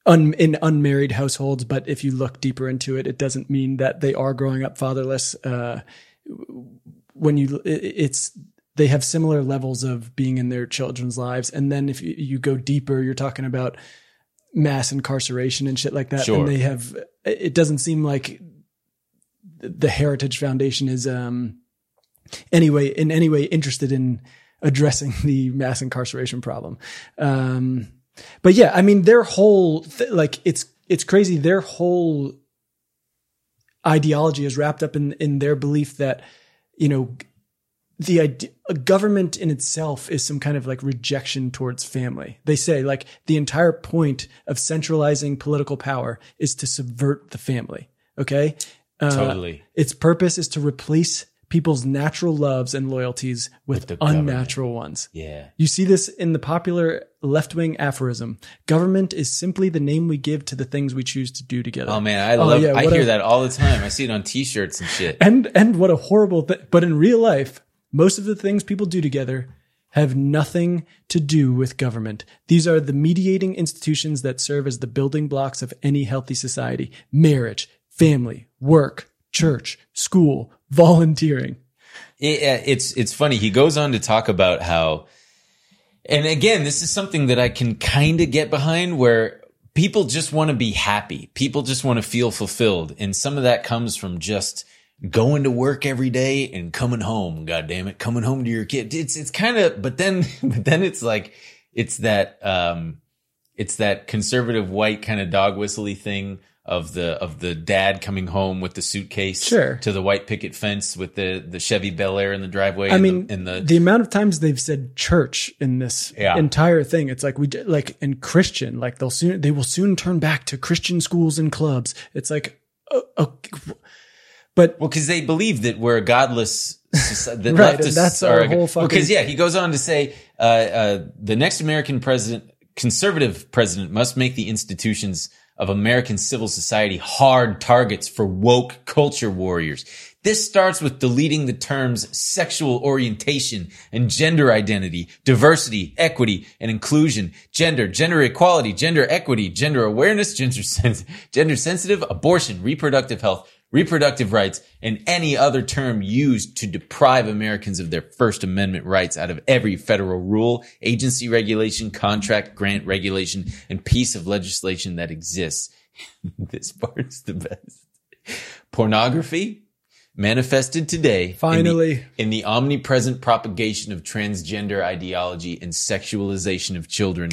Speaker 2: un, in unmarried households. But if you look deeper into it, it doesn't mean that they are growing up fatherless. Uh, when you, it- it's, they have similar levels of being in their children's lives. And then if you, you go deeper, you're talking about mass incarceration and shit like that.
Speaker 1: Sure.
Speaker 2: And they have, it doesn't seem like the Heritage Foundation is, um, anyway, in any way interested in addressing the mass incarceration problem. Um, but yeah, I mean, their whole, th- like, it's, it's crazy. Their whole ideology is wrapped up in, in their belief that, you know, the idea, a government in itself is some kind of like rejection towards family. They say like the entire point of centralizing political power is to subvert the family. Okay. Uh,
Speaker 1: Totally.
Speaker 2: Its purpose is to replace people's natural loves and loyalties with,
Speaker 1: government.
Speaker 2: unnatural ones.
Speaker 1: Yeah.
Speaker 2: You see this in the popular left wing aphorism government is simply the name we give to the things we choose to do together.
Speaker 1: Oh man, I oh, love.
Speaker 2: yeah,
Speaker 1: I hear
Speaker 2: a-
Speaker 1: that all the time. I see it on T-shirts and shit.
Speaker 2: And and what a horrible thing. But in real life, most of the things people do together have nothing to do with government. These are the mediating institutions that serve as the building blocks of any healthy society. Marriage, family, work, church, school, volunteering.
Speaker 1: It- uh, it's it's funny. He goes on to talk about how, and again, this is something that I can kind of get behind, where people just want to be happy. People just want to feel fulfilled. And some of that comes from just going to work every day and coming home. God damn it. Coming home to your kid. It's, it's kind of, but then, but then it's like, it's that, um, it's that conservative white kind of dog whistly thing of the of the dad coming home with the suitcase
Speaker 2: Sure.
Speaker 1: to the white picket fence with the the Chevy Bel Air in the driveway.
Speaker 2: I
Speaker 1: and
Speaker 2: mean,
Speaker 1: the, and the,
Speaker 2: the amount of times they've said church in this
Speaker 1: Yeah.
Speaker 2: entire thing, it's like we like in Christian, like they'll soon they will soon turn back to Christian schools and clubs. It's like, uh, uh, but
Speaker 1: Well, because they believe that we're a godless
Speaker 2: Right,
Speaker 1: leftists
Speaker 2: that's our
Speaker 1: a-
Speaker 2: whole fucking-
Speaker 1: Because yeah, he goes on to say uh, uh, the next American president, conservative president, must make the institutions of American civil society hard targets for woke culture warriors. This starts with deleting the terms sexual orientation and gender identity, diversity, equity, and inclusion, gender, gender equality, gender equity, gender awareness, gender sens- gender sensitive, abortion, reproductive health, reproductive rights, and any other term used to deprive Americans of their First Amendment rights out of every federal rule, agency regulation, contract, grant regulation, and piece of legislation that exists. this part's the best. Pornography manifested today in the-
Speaker 2: Finally.
Speaker 1: in the omnipresent propagation of transgender ideology and sexualization of children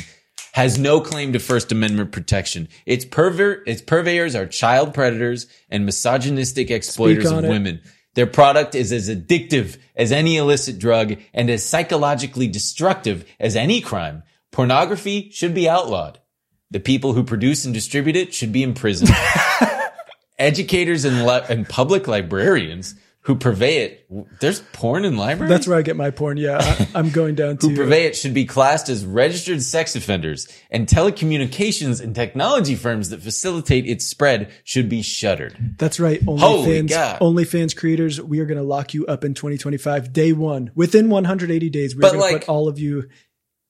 Speaker 1: has no claim to First Amendment protection. Its its purveyors are child predators and misogynistic exploiters of
Speaker 2: it.
Speaker 1: women. Their product is as addictive as any illicit drug and as psychologically destructive as any crime. Pornography should be outlawed. The people who produce and distribute it should be imprisoned. Educators and, li- and public librarians who purvey it, there's porn in libraries?
Speaker 2: that's where I get my porn. Yeah, I, I'm going down to
Speaker 1: who purvey uh, it should be classed as registered sex offenders, and telecommunications and technology firms that facilitate its spread should be shuttered.
Speaker 2: That's right.
Speaker 1: Holy
Speaker 2: OnlyFans,
Speaker 1: God.
Speaker 2: OnlyFans creators, we are going to lock you up in 2025, day one. Within 180 days, we're going to
Speaker 1: like-
Speaker 2: put all of you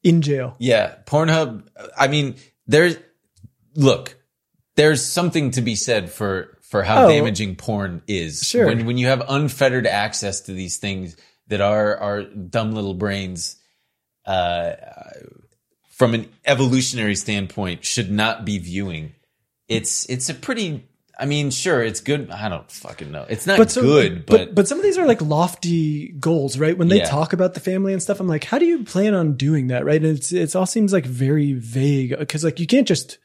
Speaker 2: in jail.
Speaker 1: Yeah, Pornhub. I mean, there's look, there's something to be said for for how
Speaker 2: Oh.
Speaker 1: damaging porn is.
Speaker 2: Sure.
Speaker 1: When when you have unfettered access to these things that our our dumb little brains, uh, from an evolutionary standpoint, should not be viewing. It's it's a pretty. I mean, sure, it's good. I don't fucking know. It's not
Speaker 2: so-
Speaker 1: good,
Speaker 2: but,
Speaker 1: but,
Speaker 2: but some of these are like lofty goals, right? When they
Speaker 1: Yeah.
Speaker 2: talk about the family and stuff, I'm like, how do you plan on doing that, right? And it's it's all seems like very vague because like you can't just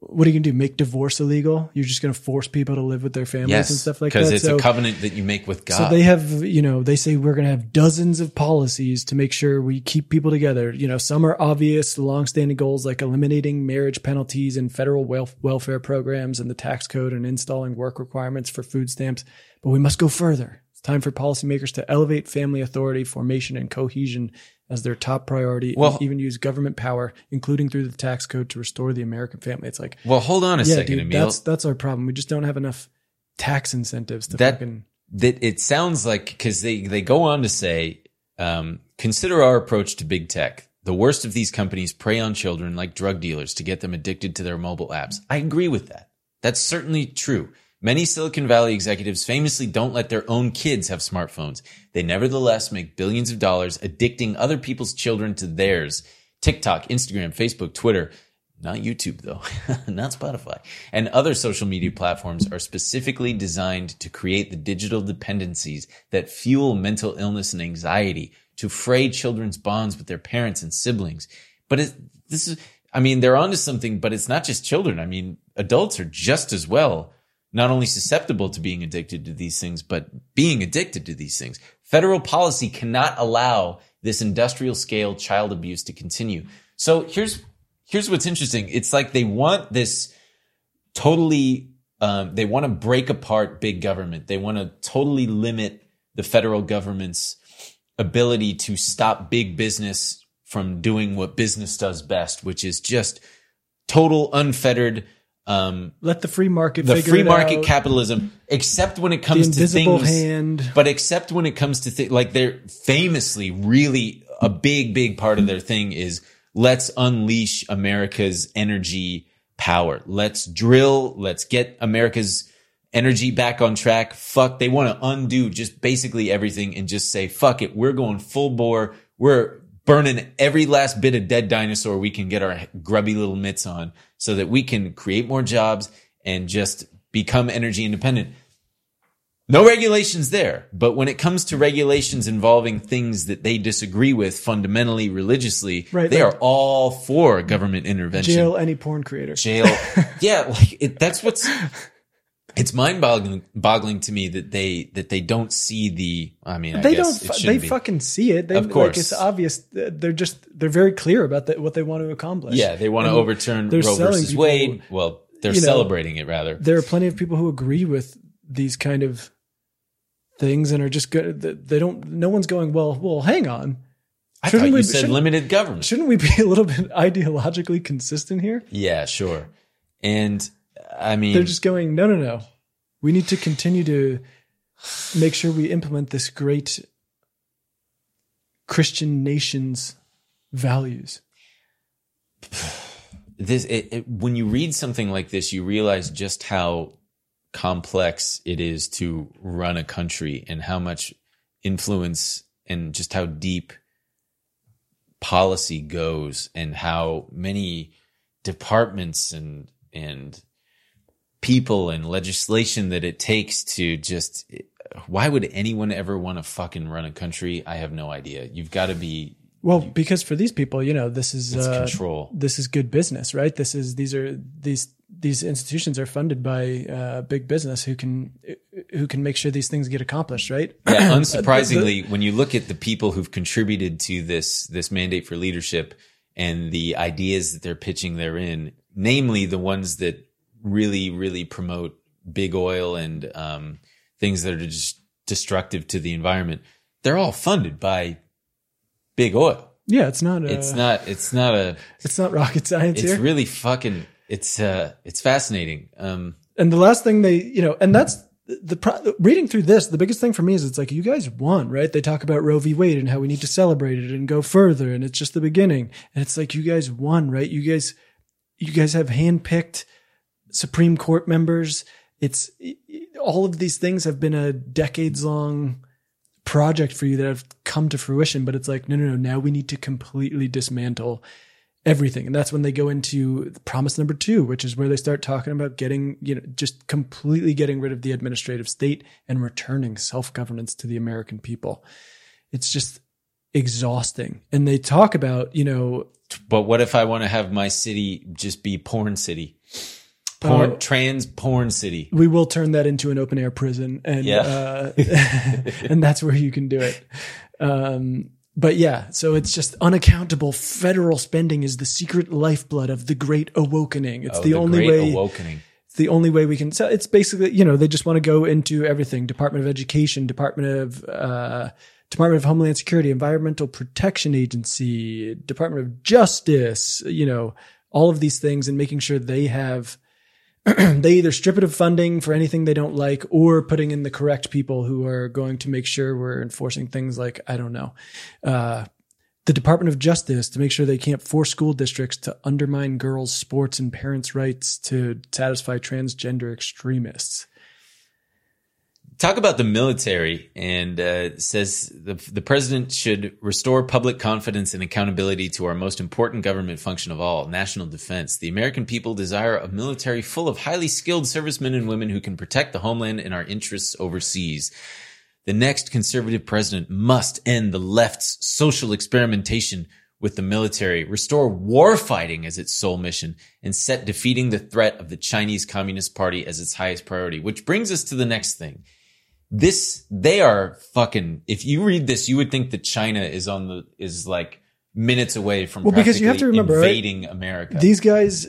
Speaker 2: what are you gonna do? Make divorce illegal? You're just gonna force people to live with their families
Speaker 1: yes,
Speaker 2: and stuff like that.
Speaker 1: because it's
Speaker 2: so,
Speaker 1: a covenant that you make with God.
Speaker 2: so they have, you know, they say we're going to have dozens of policies to make sure we keep people together. You know, some are obvious, longstanding goals like eliminating marriage penalties and federal wel- welfare programs and the tax code and installing work requirements for food stamps. But we must go further. It's time for policymakers to elevate family authority, formation, and cohesion as their top priority,
Speaker 1: Well-
Speaker 2: and even use government power, including through the tax code, to restore the American family. It's like,
Speaker 1: well, hold on a
Speaker 2: yeah,
Speaker 1: second,
Speaker 2: dude,
Speaker 1: Emil.
Speaker 2: that's that's our problem. We just don't have enough tax incentives to
Speaker 1: That-
Speaker 2: fucking.
Speaker 1: that it sounds like because they they go on to say um, consider our approach to big tech the worst of these companies prey on children like drug dealers to get them addicted to their mobile apps i agree with that that's certainly true many silicon valley executives famously don't let their own kids have smartphones they nevertheless make billions of dollars addicting other people's children to theirs tiktok instagram facebook twitter not YouTube though, not Spotify, and other social media platforms are specifically designed to create the digital dependencies that fuel mental illness and anxiety to fray children's bonds with their parents and siblings. But it, this is, I mean, they're onto something, but it's not just children. I mean, adults are just as well, not only susceptible to being addicted to these things, but being addicted to these things. Federal policy cannot allow this industrial scale child abuse to continue. So here's here's what's interesting. It's like they want this totally, um, they want to break apart big government. They want to totally limit the federal government's ability to stop big business from doing what business does best, which is just total unfettered, um,
Speaker 2: Let the free market
Speaker 1: the free market
Speaker 2: out.
Speaker 1: capitalism, except when it comes to things
Speaker 2: hand.
Speaker 1: but except when it comes to th- like they're famously really a big big part of their thing is let's unleash america's energy power let's drill let's get america's energy back on track fuck they want to undo just basically everything and just say fuck it we're going full bore we're burning every last bit of dead dinosaur we can get our grubby little mitts on so that we can create more jobs and just become energy independent. No regulations there. But when it comes to regulations involving things that they disagree with fundamentally religiously,
Speaker 2: Right,
Speaker 1: they
Speaker 2: like-
Speaker 1: are all for government intervention.
Speaker 2: Jail any porn creator.
Speaker 1: Jail. yeah, like it, that's what's it's mind boggling to me that they that they don't see the I mean, I
Speaker 2: they
Speaker 1: guess
Speaker 2: don't. They
Speaker 1: be.
Speaker 2: fucking see it. They,
Speaker 1: Of
Speaker 2: Like,
Speaker 1: course.
Speaker 2: it's obvious. They're just. They're very clear about that, what they want to accomplish.
Speaker 1: Yeah, they want to overturn Roe versus
Speaker 2: people-
Speaker 1: Wade. Well, they're
Speaker 2: you know,
Speaker 1: celebrating it rather.
Speaker 2: There are plenty of people who agree with these kind of things and are just good. They don't. No one's going. Well, well, hang on.
Speaker 1: I
Speaker 2: shouldn't
Speaker 1: thought you
Speaker 2: we-
Speaker 1: said limited government.
Speaker 2: Shouldn't we be a little bit ideologically consistent here?
Speaker 1: Yeah, sure. And I mean,
Speaker 2: They're just going. No, no, no. We need to continue to make sure we implement this great Christian nation's values.
Speaker 1: this it, it, when you read something like this, you realize just how complex it is to run a country and how much influence and just how deep policy goes and how many departments and and people and legislation that it takes to just why would anyone ever want to fucking run a country i have no idea you've got to be
Speaker 2: Well, because for these people, you know, this is uh,
Speaker 1: control
Speaker 2: this is good business, right? This is these are these these institutions are funded by uh, big business who can who can make sure these things get accomplished, right?
Speaker 1: Yeah, unsurprisingly, when you look at the people who've contributed to this this mandate for leadership and the ideas that they're pitching therein, namely the ones that really, really promote big oil and um, things that are just destructive to the environment, they're all funded by big oil.
Speaker 2: yeah, it's not. Uh,
Speaker 1: It's not. It's not a.
Speaker 2: It's not rocket science
Speaker 1: It's
Speaker 2: here.
Speaker 1: really fucking. It's uh. It's fascinating. Um.
Speaker 2: and the last thing they, you know, and that's the pro- reading through this. The biggest thing for me is it's like you guys won, right? They talk about Roe v. Wade and how we need to celebrate it and go further, and it's just the beginning. And it's like you guys won, right? You guys, you guys have handpicked Supreme Court members. It's all of these things have been a decades long project for you that have come to fruition, but it's like, no, no, no. Now we need to completely dismantle everything. And that's when they go into promise number two, which is where they start talking about getting, you know, just completely getting rid of the administrative state and returning self governance to the American people. It's just exhausting. And they talk about, you know,
Speaker 1: But what if I want to have my city just be porn city? Porn,
Speaker 2: Oh.
Speaker 1: trans porn city.
Speaker 2: we will turn that into an open air prison and
Speaker 1: Yeah.
Speaker 2: uh, and that's where you can do it um but yeah so it's just unaccountable federal spending is the secret lifeblood of the great awakening it's
Speaker 1: Oh,
Speaker 2: the, only
Speaker 1: great
Speaker 2: way
Speaker 1: awakening.
Speaker 2: it's the only way we can so it's basically you know they just want to go into everything department of education department of uh department of homeland security environmental protection agency department of justice you know all of these things and making sure they have they either strip it of funding for anything they don't like or putting in the correct people who are going to make sure we're enforcing things like i don't know uh the Department of Justice to make sure they can't force school districts to undermine girls' sports and parents' rights to satisfy transgender extremists.
Speaker 1: Talk about the military and uh, says the, the president should restore public confidence and accountability to our most important government function of all, national defense. The American people desire a military full of highly skilled servicemen and women who can protect the homeland and our interests overseas. The next conservative president must end the left's social experimentation with the military, restore war fighting as its sole mission, and set defeating the threat of the Chinese Communist Party as its highest priority. Which brings us to the next thing. This, they are fucking, if you read this, you would think that China is on the, is like minutes away from
Speaker 2: Well, because you have to remember, right?
Speaker 1: invading America.
Speaker 2: These guys,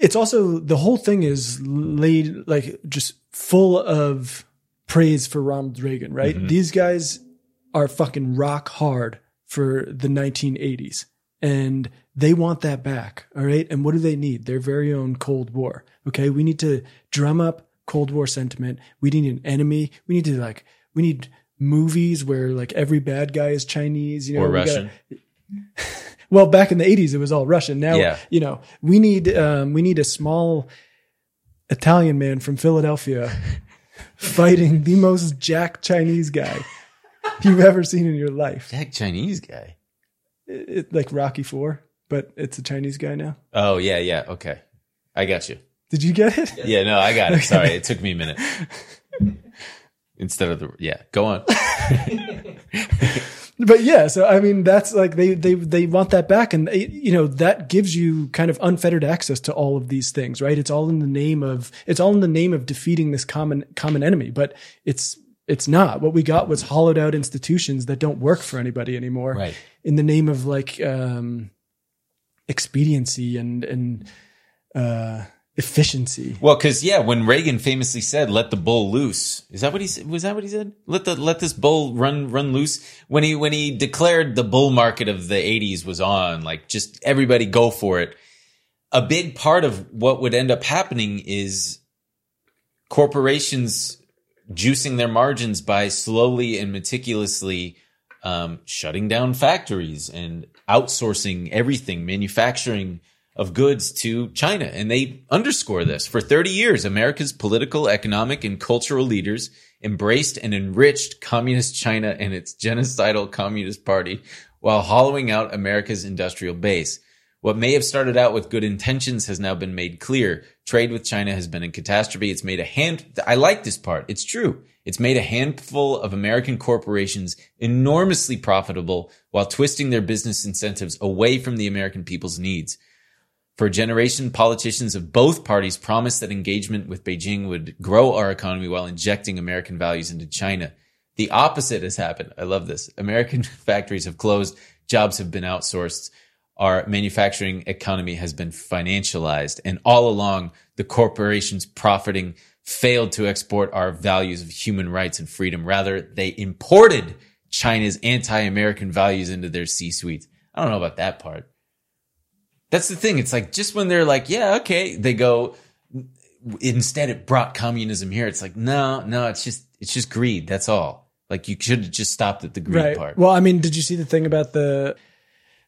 Speaker 2: it's also the whole thing is laid like just full of praise for Ronald Reagan, right? Mm-hmm. These guys are fucking rock hard for the 1980s and they want that back. All right. And what do they need? Their very own Cold War. Okay. We need to drum up Cold War sentiment. We need an enemy. We need to like, we need movies where like every bad guy is Chinese, you know,
Speaker 1: or
Speaker 2: we gotta-
Speaker 1: Russian.
Speaker 2: well, back in the eighties, it was all Russian. Now,
Speaker 1: Yeah.
Speaker 2: you know, we need um, we need a small Italian man from Philadelphia fighting the most jack Chinese guy you've ever seen in your life.
Speaker 1: Jack Chinese guy.
Speaker 2: it, like Rocky Four, but it's a Chinese guy now.
Speaker 1: Oh yeah, yeah. Okay, I got you.
Speaker 2: Did you get it?
Speaker 1: Yeah, no, I got it. Sorry, it took me a minute. Instead of the yeah, go on.
Speaker 2: but yeah, so I mean, that's like they they they want that back, and you know that gives you kind of unfettered access to all of these things, right? It's all in the name of it's all in the name of defeating this common common enemy, but it's it's not. What we got was hollowed out institutions that don't work for anybody anymore,
Speaker 1: Right.
Speaker 2: In the name of like um, expediency and and uh, efficiency.
Speaker 1: Well, because yeah, when Reagan famously said, "Let the bull loose," is that what he said? Was that what he said? Let the let this bull run run loose. When he when he declared the bull market of the '80s was on, like just everybody go for it. A big part of what would end up happening is corporations juicing their margins by slowly and meticulously um, shutting down factories and outsourcing everything, manufacturing of goods to China. And they underscore this. For 30 years, America's political, economic, and cultural leaders embraced and enriched communist China and its genocidal communist party while hollowing out America's industrial base. What may have started out with good intentions has now been made clear. Trade with China has been a catastrophe. It's made a hand, I like this part. It's true. It's made a handful of American corporations enormously profitable while twisting their business incentives away from the American people's needs. For a generation, politicians of both parties promised that engagement with Beijing would grow our economy while injecting American values into China. The opposite has happened. I love this. American factories have closed, jobs have been outsourced, our manufacturing economy has been financialized, and all along, the corporations profiting failed to export our values of human rights and freedom. Rather, they imported China's anti-American values into their C-suites. I don't know about that part. That's the thing. It's like just when they're like, yeah, okay, they go. Instead, it brought communism here. It's like, no, no, it's just, it's just greed. That's all. Like you should have just stopped at the greed
Speaker 2: right.
Speaker 1: part.
Speaker 2: Well, I mean, did you see the thing about the?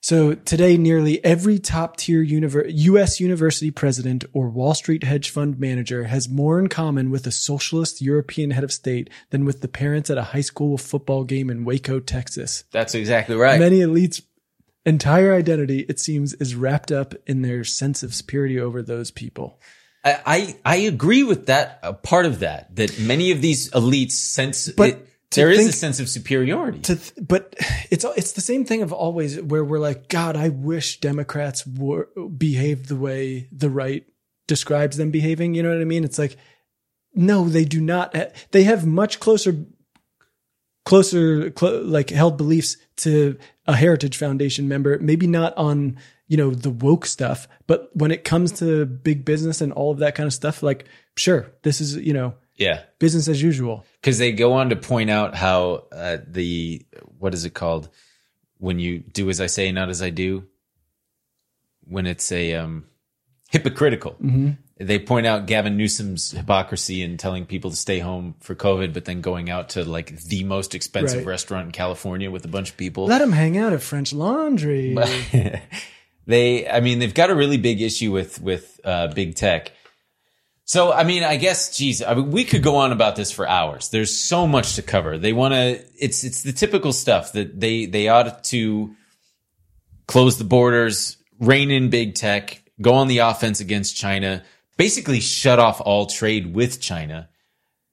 Speaker 2: So today, nearly every top tier univer- U.S. university president or Wall Street hedge fund manager has more in common with a socialist European head of state than with the parents at a high school football game in Waco, Texas.
Speaker 1: That's exactly right.
Speaker 2: Many elites' entire identity, it seems, is wrapped up in their sense of superiority over those people.
Speaker 1: I, I I agree with that. A part of that that many of these elites sense,
Speaker 2: But
Speaker 1: it, there is a sense of superiority.
Speaker 2: th- but it's it's the same thing of always where we're like god i wish democrats were behaved the way the right describes them behaving you know what i mean it's like no they do not ha- they have much closer closer clo- like held beliefs to a heritage foundation member maybe not on you know the woke stuff but when it comes to big business and all of that kind of stuff like sure this is you know
Speaker 1: yeah,
Speaker 2: business as usual
Speaker 1: because they go on to point out how uh, the what is it called when you do as I say, not as I do. When it's a um, hypocritical,
Speaker 2: Mm-hmm.
Speaker 1: They point out Gavin Newsom's hypocrisy in telling people to stay home for COVID, but then going out to like the most expensive
Speaker 2: Right.
Speaker 1: restaurant in California with a bunch of people.
Speaker 2: let them hang out at french laundry
Speaker 1: they i mean they've got a really big issue with with uh, big tech so i mean i guess geez I mean, we could go on about this for hours there's so much to cover they want to it's it's the typical stuff that they they ought to close the borders rein in big tech go on the offense against china basically shut off all trade with china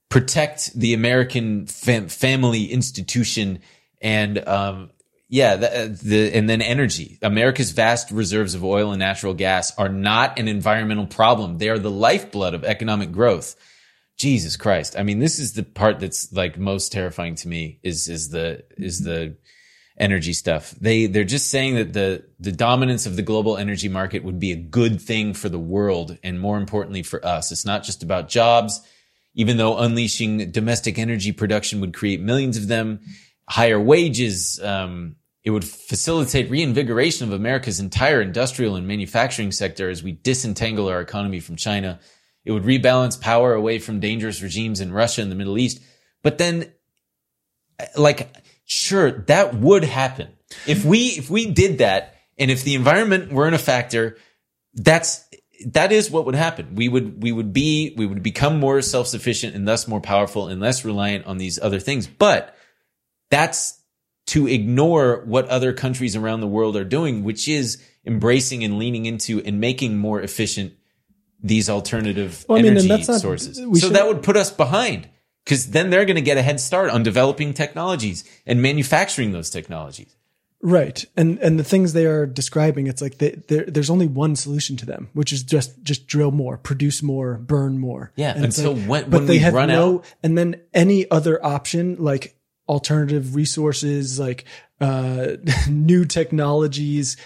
Speaker 1: protect the American fam- family institution and um yeah the, the and then energy. America's vast reserves of oil and natural gas are not an environmental problem. They are the lifeblood of economic growth. Jesus Christ. I mean this is the part that's like most terrifying to me is is the is the energy stuff they they're just saying that the the dominance of the global energy market would be a good thing for the world and more importantly for us it's not just about jobs even though unleashing domestic energy production would create millions of them, higher wages, um, it would facilitate reinvigoration of America's entire industrial and manufacturing sector as we disentangle our economy from China. It would rebalance power away from dangerous regimes in Russia and the Middle East. But then, like, sure, that would happen. If we, if we did that and if the environment weren't a factor, that's that is what would happen. We would we would be we would become more self-sufficient and thus more powerful and less reliant on these other things. But that's to ignore what other countries around the world are doing, which is embracing and leaning into and making more efficient these alternative
Speaker 2: Well, I mean,
Speaker 1: energy
Speaker 2: not-
Speaker 1: sources. So
Speaker 2: should-
Speaker 1: that would put us behind because then they're going to get a head start on developing technologies and manufacturing those technologies.
Speaker 2: Right, and and the things they are describing, it's like they, there's only one solution to them, which is just just drill more, produce more, burn more.
Speaker 1: Yeah,
Speaker 2: And it's
Speaker 1: until
Speaker 2: like-
Speaker 1: when-
Speaker 2: but
Speaker 1: when
Speaker 2: they
Speaker 1: we
Speaker 2: have
Speaker 1: run
Speaker 2: no,
Speaker 1: out-
Speaker 2: and then any other option like alternative resources, like uh, new technologies,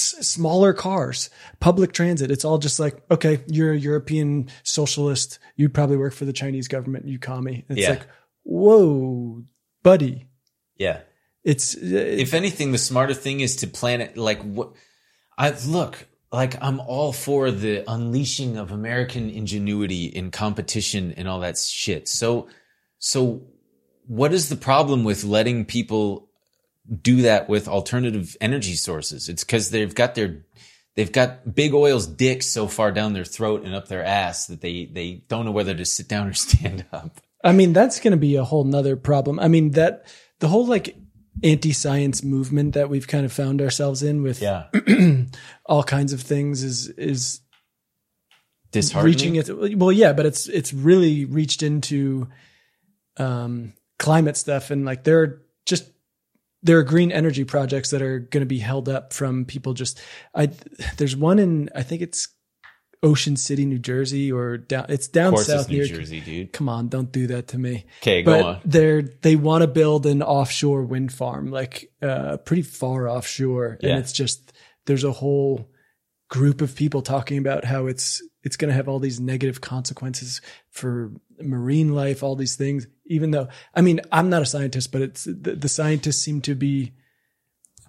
Speaker 2: smaller cars, public transit. It's all just like, okay, you're a European socialist. You probably work for the Chinese government. You commie. It's
Speaker 1: Yeah.
Speaker 2: like, whoa, buddy.
Speaker 1: Yeah.
Speaker 2: It's uh,
Speaker 1: if anything, the smarter thing is to plan it like what I look like. I'm all for the unleashing of American ingenuity in competition and all that shit. So, so what is the problem with letting people do that with alternative energy sources? It's because they've got their they've got big oil's dick so far down their throat and up their ass that they they don't know whether to sit down or stand up.
Speaker 2: I mean, that's going to be a whole nother problem. I mean, that the whole like anti-science movement that we've kind of found ourselves in with
Speaker 1: Yeah,
Speaker 2: all kinds of things is is
Speaker 1: disheartening.
Speaker 2: reaching it. Well, yeah, but it's it's really reached into um, climate stuff and like there are just there are green energy projects that are going to be held up from people just I there's one in I think it's Ocean City, New Jersey, or down it's down south
Speaker 1: it's New
Speaker 2: near
Speaker 1: Jersey, dude.
Speaker 2: Come on, don't do that to me.
Speaker 1: Okay, go
Speaker 2: but
Speaker 1: on.
Speaker 2: they're they want to build an offshore wind farm, like uh, pretty far offshore,
Speaker 1: Yeah.
Speaker 2: and it's just there's a whole group of people talking about how it's it's going to have all these negative consequences for marine life, all these things. Even though, I mean, I'm not a scientist, but it's the, the scientists seem to be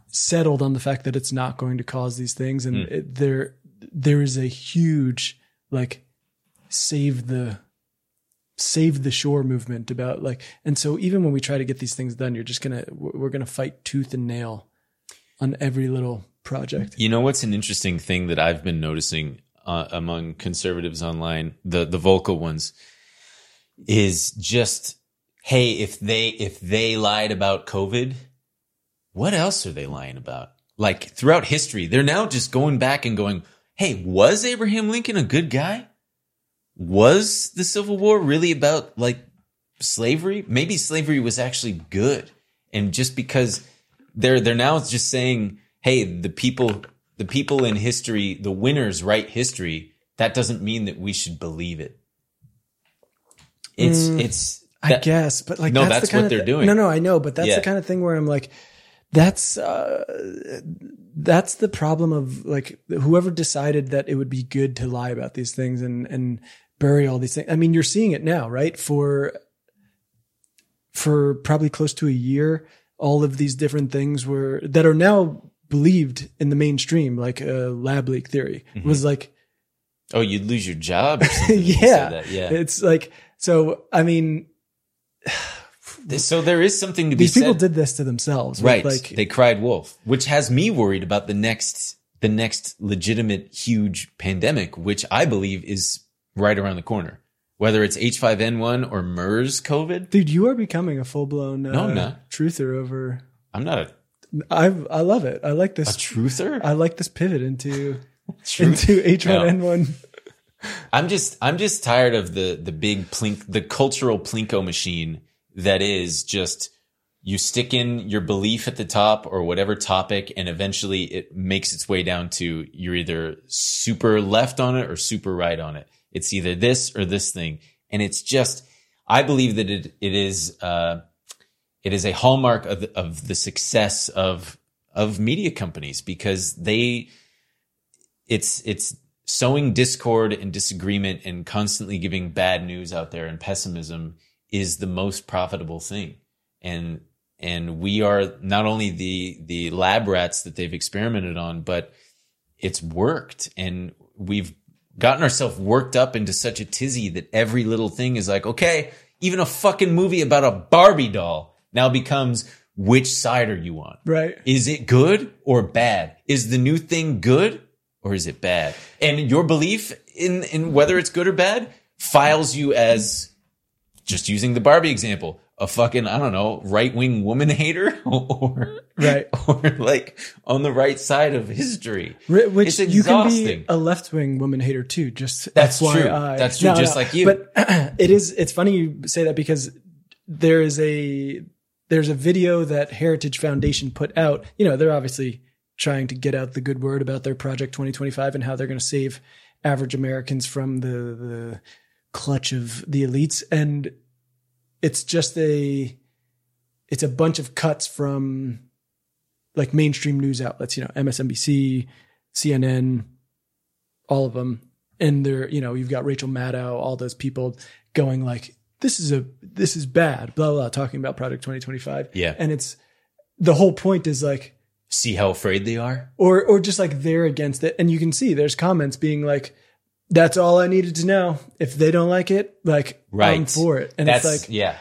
Speaker 2: settled on the fact that it's not going to cause these things, and it, there there is a huge like save the save the shore movement about like and so even when we try to get these things done you're just gonna we're gonna fight tooth and nail on every little project.
Speaker 1: You know what's an interesting thing that I've been noticing uh, among conservatives online, the the vocal ones, is just hey, if they if they lied about COVID, what else are they lying about? Like throughout history, they're now just going back and going, hey, was Abraham Lincoln a good guy? Was the Civil War really about like slavery? Maybe slavery was actually good. And just because they're they're now just saying, hey, the people the people in history, the winners write history, that doesn't mean that we should believe it. It's mm. it's
Speaker 2: i
Speaker 1: that-
Speaker 2: guess but like
Speaker 1: No,
Speaker 2: that's,
Speaker 1: that's
Speaker 2: the kind
Speaker 1: what
Speaker 2: of
Speaker 1: they're doing.
Speaker 2: no no i know but that's
Speaker 1: Yeah.
Speaker 2: the kind of thing where i'm like that's uh that's the problem of like whoever decided that it would be good to lie about these things and and bury all these things i mean you're seeing it now right for for probably close to a year all of these different things were that are now believed in the mainstream like uh, lab leak theory
Speaker 1: Mm-hmm.
Speaker 2: was like
Speaker 1: Oh, you'd lose your job. You
Speaker 2: yeah
Speaker 1: that. yeah.
Speaker 2: it's like so i mean
Speaker 1: So there is something to be
Speaker 2: these people
Speaker 1: said.
Speaker 2: did this to themselves
Speaker 1: right.
Speaker 2: like
Speaker 1: they cried wolf, which has me worried about the next the next legitimate huge pandemic, which I believe is right around the corner. Whether it's H5N1 or MERS COVID,
Speaker 2: dude you are becoming a full-blown uh,
Speaker 1: No, I'm not.
Speaker 2: truther over
Speaker 1: I'm not a,
Speaker 2: i i love it i like
Speaker 1: a
Speaker 2: this
Speaker 1: truther.
Speaker 2: i like this pivot into
Speaker 1: Truth-
Speaker 2: into h1n1
Speaker 1: I'm just I'm just tired of the the big plink the cultural plinko machine that is just you stick in your belief at the top or whatever topic and eventually it makes its way down to you're either super left on it or super right on it. It's either this or this thing. And it's just I believe that it it is uh it is a hallmark of the, of the success of of media companies because they it's it's sowing discord and disagreement and constantly giving bad news out there and pessimism is the most profitable thing. And and we are not only the the lab rats that they've experimented on but it's worked. And we've gotten ourselves worked up into such a tizzy that every little thing is like okay even a fucking movie about a barbie doll now becomes which side are you on?
Speaker 2: Right.
Speaker 1: Is it good or bad? Is the new thing good or is it bad? And your belief in, in whether it's good or bad files you as just using the Barbie example, a fucking I don't know right wing woman hater or
Speaker 2: Right.
Speaker 1: or like on the right side of history.
Speaker 2: Which you can be a left wing woman hater too. Just
Speaker 1: That's
Speaker 2: FYI.
Speaker 1: true. That's true, just like you.
Speaker 2: But it is. It's funny you say that because there is a there's a video that Heritage Foundation put out. You know, they're obviously trying to get out the good word about their Project 2025 and how they're going to save average Americans from the the clutch of the elites. And it's just a it's a bunch of cuts from like mainstream news outlets, you know, MSNBC, CNN, all of them. And they're, you know, you've got Rachel Maddow, all those people going like, this is a, this is bad, blah, blah, blah, talking about Project 2025.
Speaker 1: Yeah.
Speaker 2: And it's, the whole point is like,
Speaker 1: See how afraid they are.
Speaker 2: or, or just like they're against it. And you can see there's comments being like, that's all I needed to know. If they don't like it, like,
Speaker 1: Right.
Speaker 2: I'm for it. And
Speaker 1: that's
Speaker 2: it's like,
Speaker 1: yeah.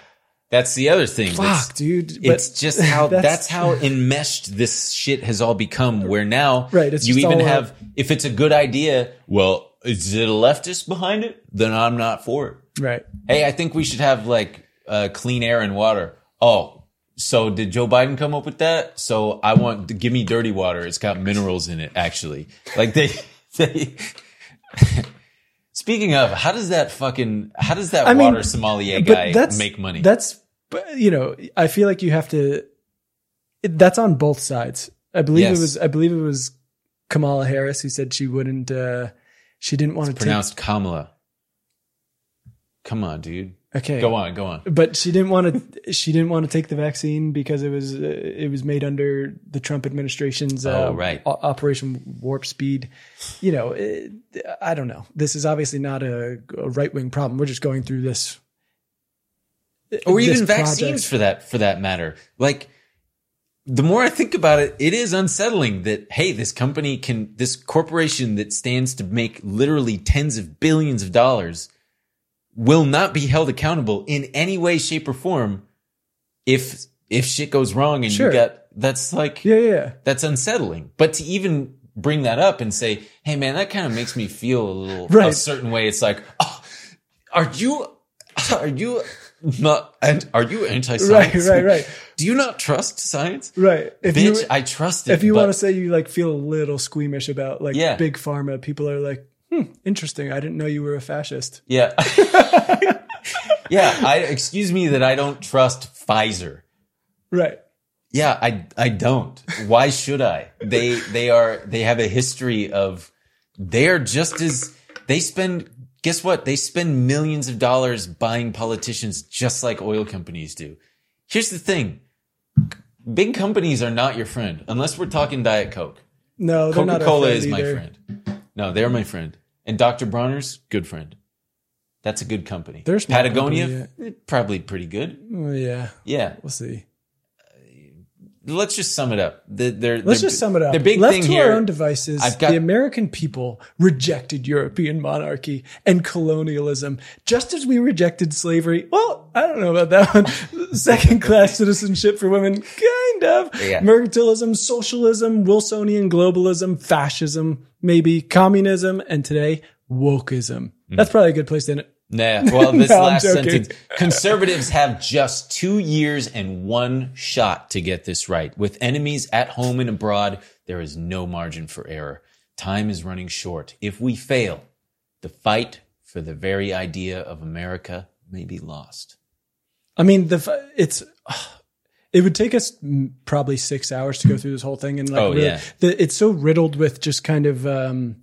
Speaker 1: That's the other thing. that's-
Speaker 2: fuck, dude. But
Speaker 1: it's just how that's,
Speaker 2: that's-
Speaker 1: how enmeshed this shit has all become. Where now,
Speaker 2: Right,
Speaker 1: you even
Speaker 2: uh,
Speaker 1: have if it's a good idea. Well, is it a leftist behind it? Then I'm not for it.
Speaker 2: Right.
Speaker 1: Hey, I think we should have like uh, clean air and water. Oh, so did Joe Biden come up with that? So I want give me dirty water. It's got minerals in it. Actually, like they they. Speaking of, how does that fucking how does that
Speaker 2: I mean,
Speaker 1: water sommelier guy make money?
Speaker 2: That's, you know, I feel like you have to. That's on both sides. I believe
Speaker 1: Yes.
Speaker 2: it was. I believe it was Kamala Harris who said she wouldn't. uh She didn't want to take.
Speaker 1: pronounced Kamala. Come on, dude.
Speaker 2: Okay,
Speaker 1: Go on, go on.
Speaker 2: But she didn't want to. She didn't want to take the vaccine because it was. Uh, it was made under the Trump administration's. Uh,
Speaker 1: Oh, right.
Speaker 2: o- Operation Warp Speed. You know, it, I don't know. This is obviously not a, a right wing problem. We're just going through this.
Speaker 1: Or
Speaker 2: this
Speaker 1: even
Speaker 2: project.
Speaker 1: vaccines for that for that matter. Like the more I think about it, it is unsettling that hey, this company can this corporation that stands to make literally tens of billions of dollars will not be held accountable in any way, shape, or form if if shit goes wrong and
Speaker 2: Sure.
Speaker 1: you got that's like
Speaker 2: Yeah, yeah,
Speaker 1: that's unsettling. But to even bring that up and say, "Hey, man, that kind of makes me feel a little a certain way," it's like, oh, "Are you, are you not? And are you anti-science?
Speaker 2: right, right,
Speaker 1: Do you not trust science,
Speaker 2: right. If
Speaker 1: bitch?
Speaker 2: you
Speaker 1: I trust it.
Speaker 2: if you
Speaker 1: but-
Speaker 2: want to say you like feel a little squeamish about like
Speaker 1: Yeah.
Speaker 2: big pharma, people are like, hmm, interesting. I didn't know you were a fascist.
Speaker 1: yeah, yeah. I excuse me that I don't trust Pfizer.
Speaker 2: Right.
Speaker 1: Yeah, I I don't. Why should I? They they are they have a history of they are just as they spend guess what? They spend millions of dollars buying politicians just like oil companies do. Here's the thing. Big companies are not your friend unless we're talking Diet Coke.
Speaker 2: No, they're
Speaker 1: Coca-Cola is my friend. No, they're my friend. And Dr. Bronner's good friend. That's a good company.
Speaker 2: They're
Speaker 1: Patagonia,
Speaker 2: company,
Speaker 1: eh, probably pretty good.
Speaker 2: Yeah,
Speaker 1: Yeah.
Speaker 2: we'll see.
Speaker 1: Let's just sum it up. The, their,
Speaker 2: Let's just sum it up.
Speaker 1: The big
Speaker 2: Left
Speaker 1: thing
Speaker 2: to
Speaker 1: here.
Speaker 2: our own devices,
Speaker 1: got-
Speaker 2: the American people rejected European monarchy and colonialism, just as we rejected slavery. Well, I don't know about that one. Second class citizenship for women, kind of.
Speaker 1: Yeah.
Speaker 2: Mercantilism, socialism, Wilsonian globalism, fascism, maybe communism, and today wokeism.
Speaker 1: Hmm.
Speaker 2: That's probably a good place to end it.
Speaker 1: Nah, well, this
Speaker 2: No,
Speaker 1: last sentence. Conservatives have just two years and one shot to get this right. With enemies at home and abroad, there is no margin for error. Time is running short. If we fail, the fight for the very idea of America may be lost.
Speaker 2: I mean, the it's it would take us probably six hours to go through this whole thing, and like,
Speaker 1: Oh,
Speaker 2: really-
Speaker 1: yeah.
Speaker 2: the, it's so riddled with just kind of um,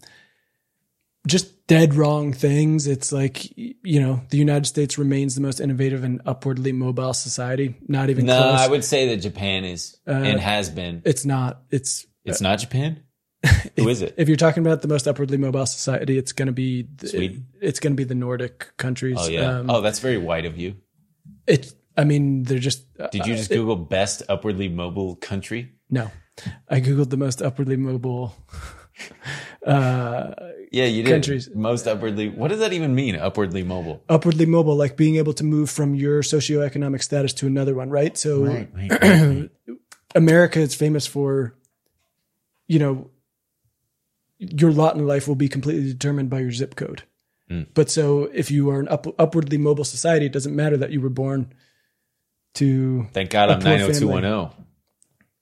Speaker 2: just dead wrong things. It's like you know, the United States remains the most innovative and upwardly mobile society. Not even
Speaker 1: No,
Speaker 2: close.
Speaker 1: I would say that Japan is
Speaker 2: Uh,
Speaker 1: and has been.
Speaker 2: it's not. It's
Speaker 1: It's not Japan. Who is it?
Speaker 2: if you're talking about the most upwardly mobile society, it's going to be the,
Speaker 1: Sweden?
Speaker 2: it's going to be the Nordic countries.
Speaker 1: Oh yeah.
Speaker 2: Um,
Speaker 1: oh, that's very white of you.
Speaker 2: it. I mean, they're just. Uh,
Speaker 1: Did you just Google best upwardly mobile country?
Speaker 2: No, I googled the most upwardly mobile. Uh,
Speaker 1: Yeah, you did.
Speaker 2: Countries.
Speaker 1: Most upwardly. What does that even mean? Upwardly mobile.
Speaker 2: upwardly mobile, like being able to move from your socioeconomic status to another one, right? So
Speaker 1: right, right.
Speaker 2: America is famous for, you know, your lot in life will be completely determined by your zip code.
Speaker 1: Mm.
Speaker 2: But so if you are an up, upwardly mobile society, it doesn't matter that you were born to.
Speaker 1: Thank God I'm
Speaker 2: poor
Speaker 1: 90210.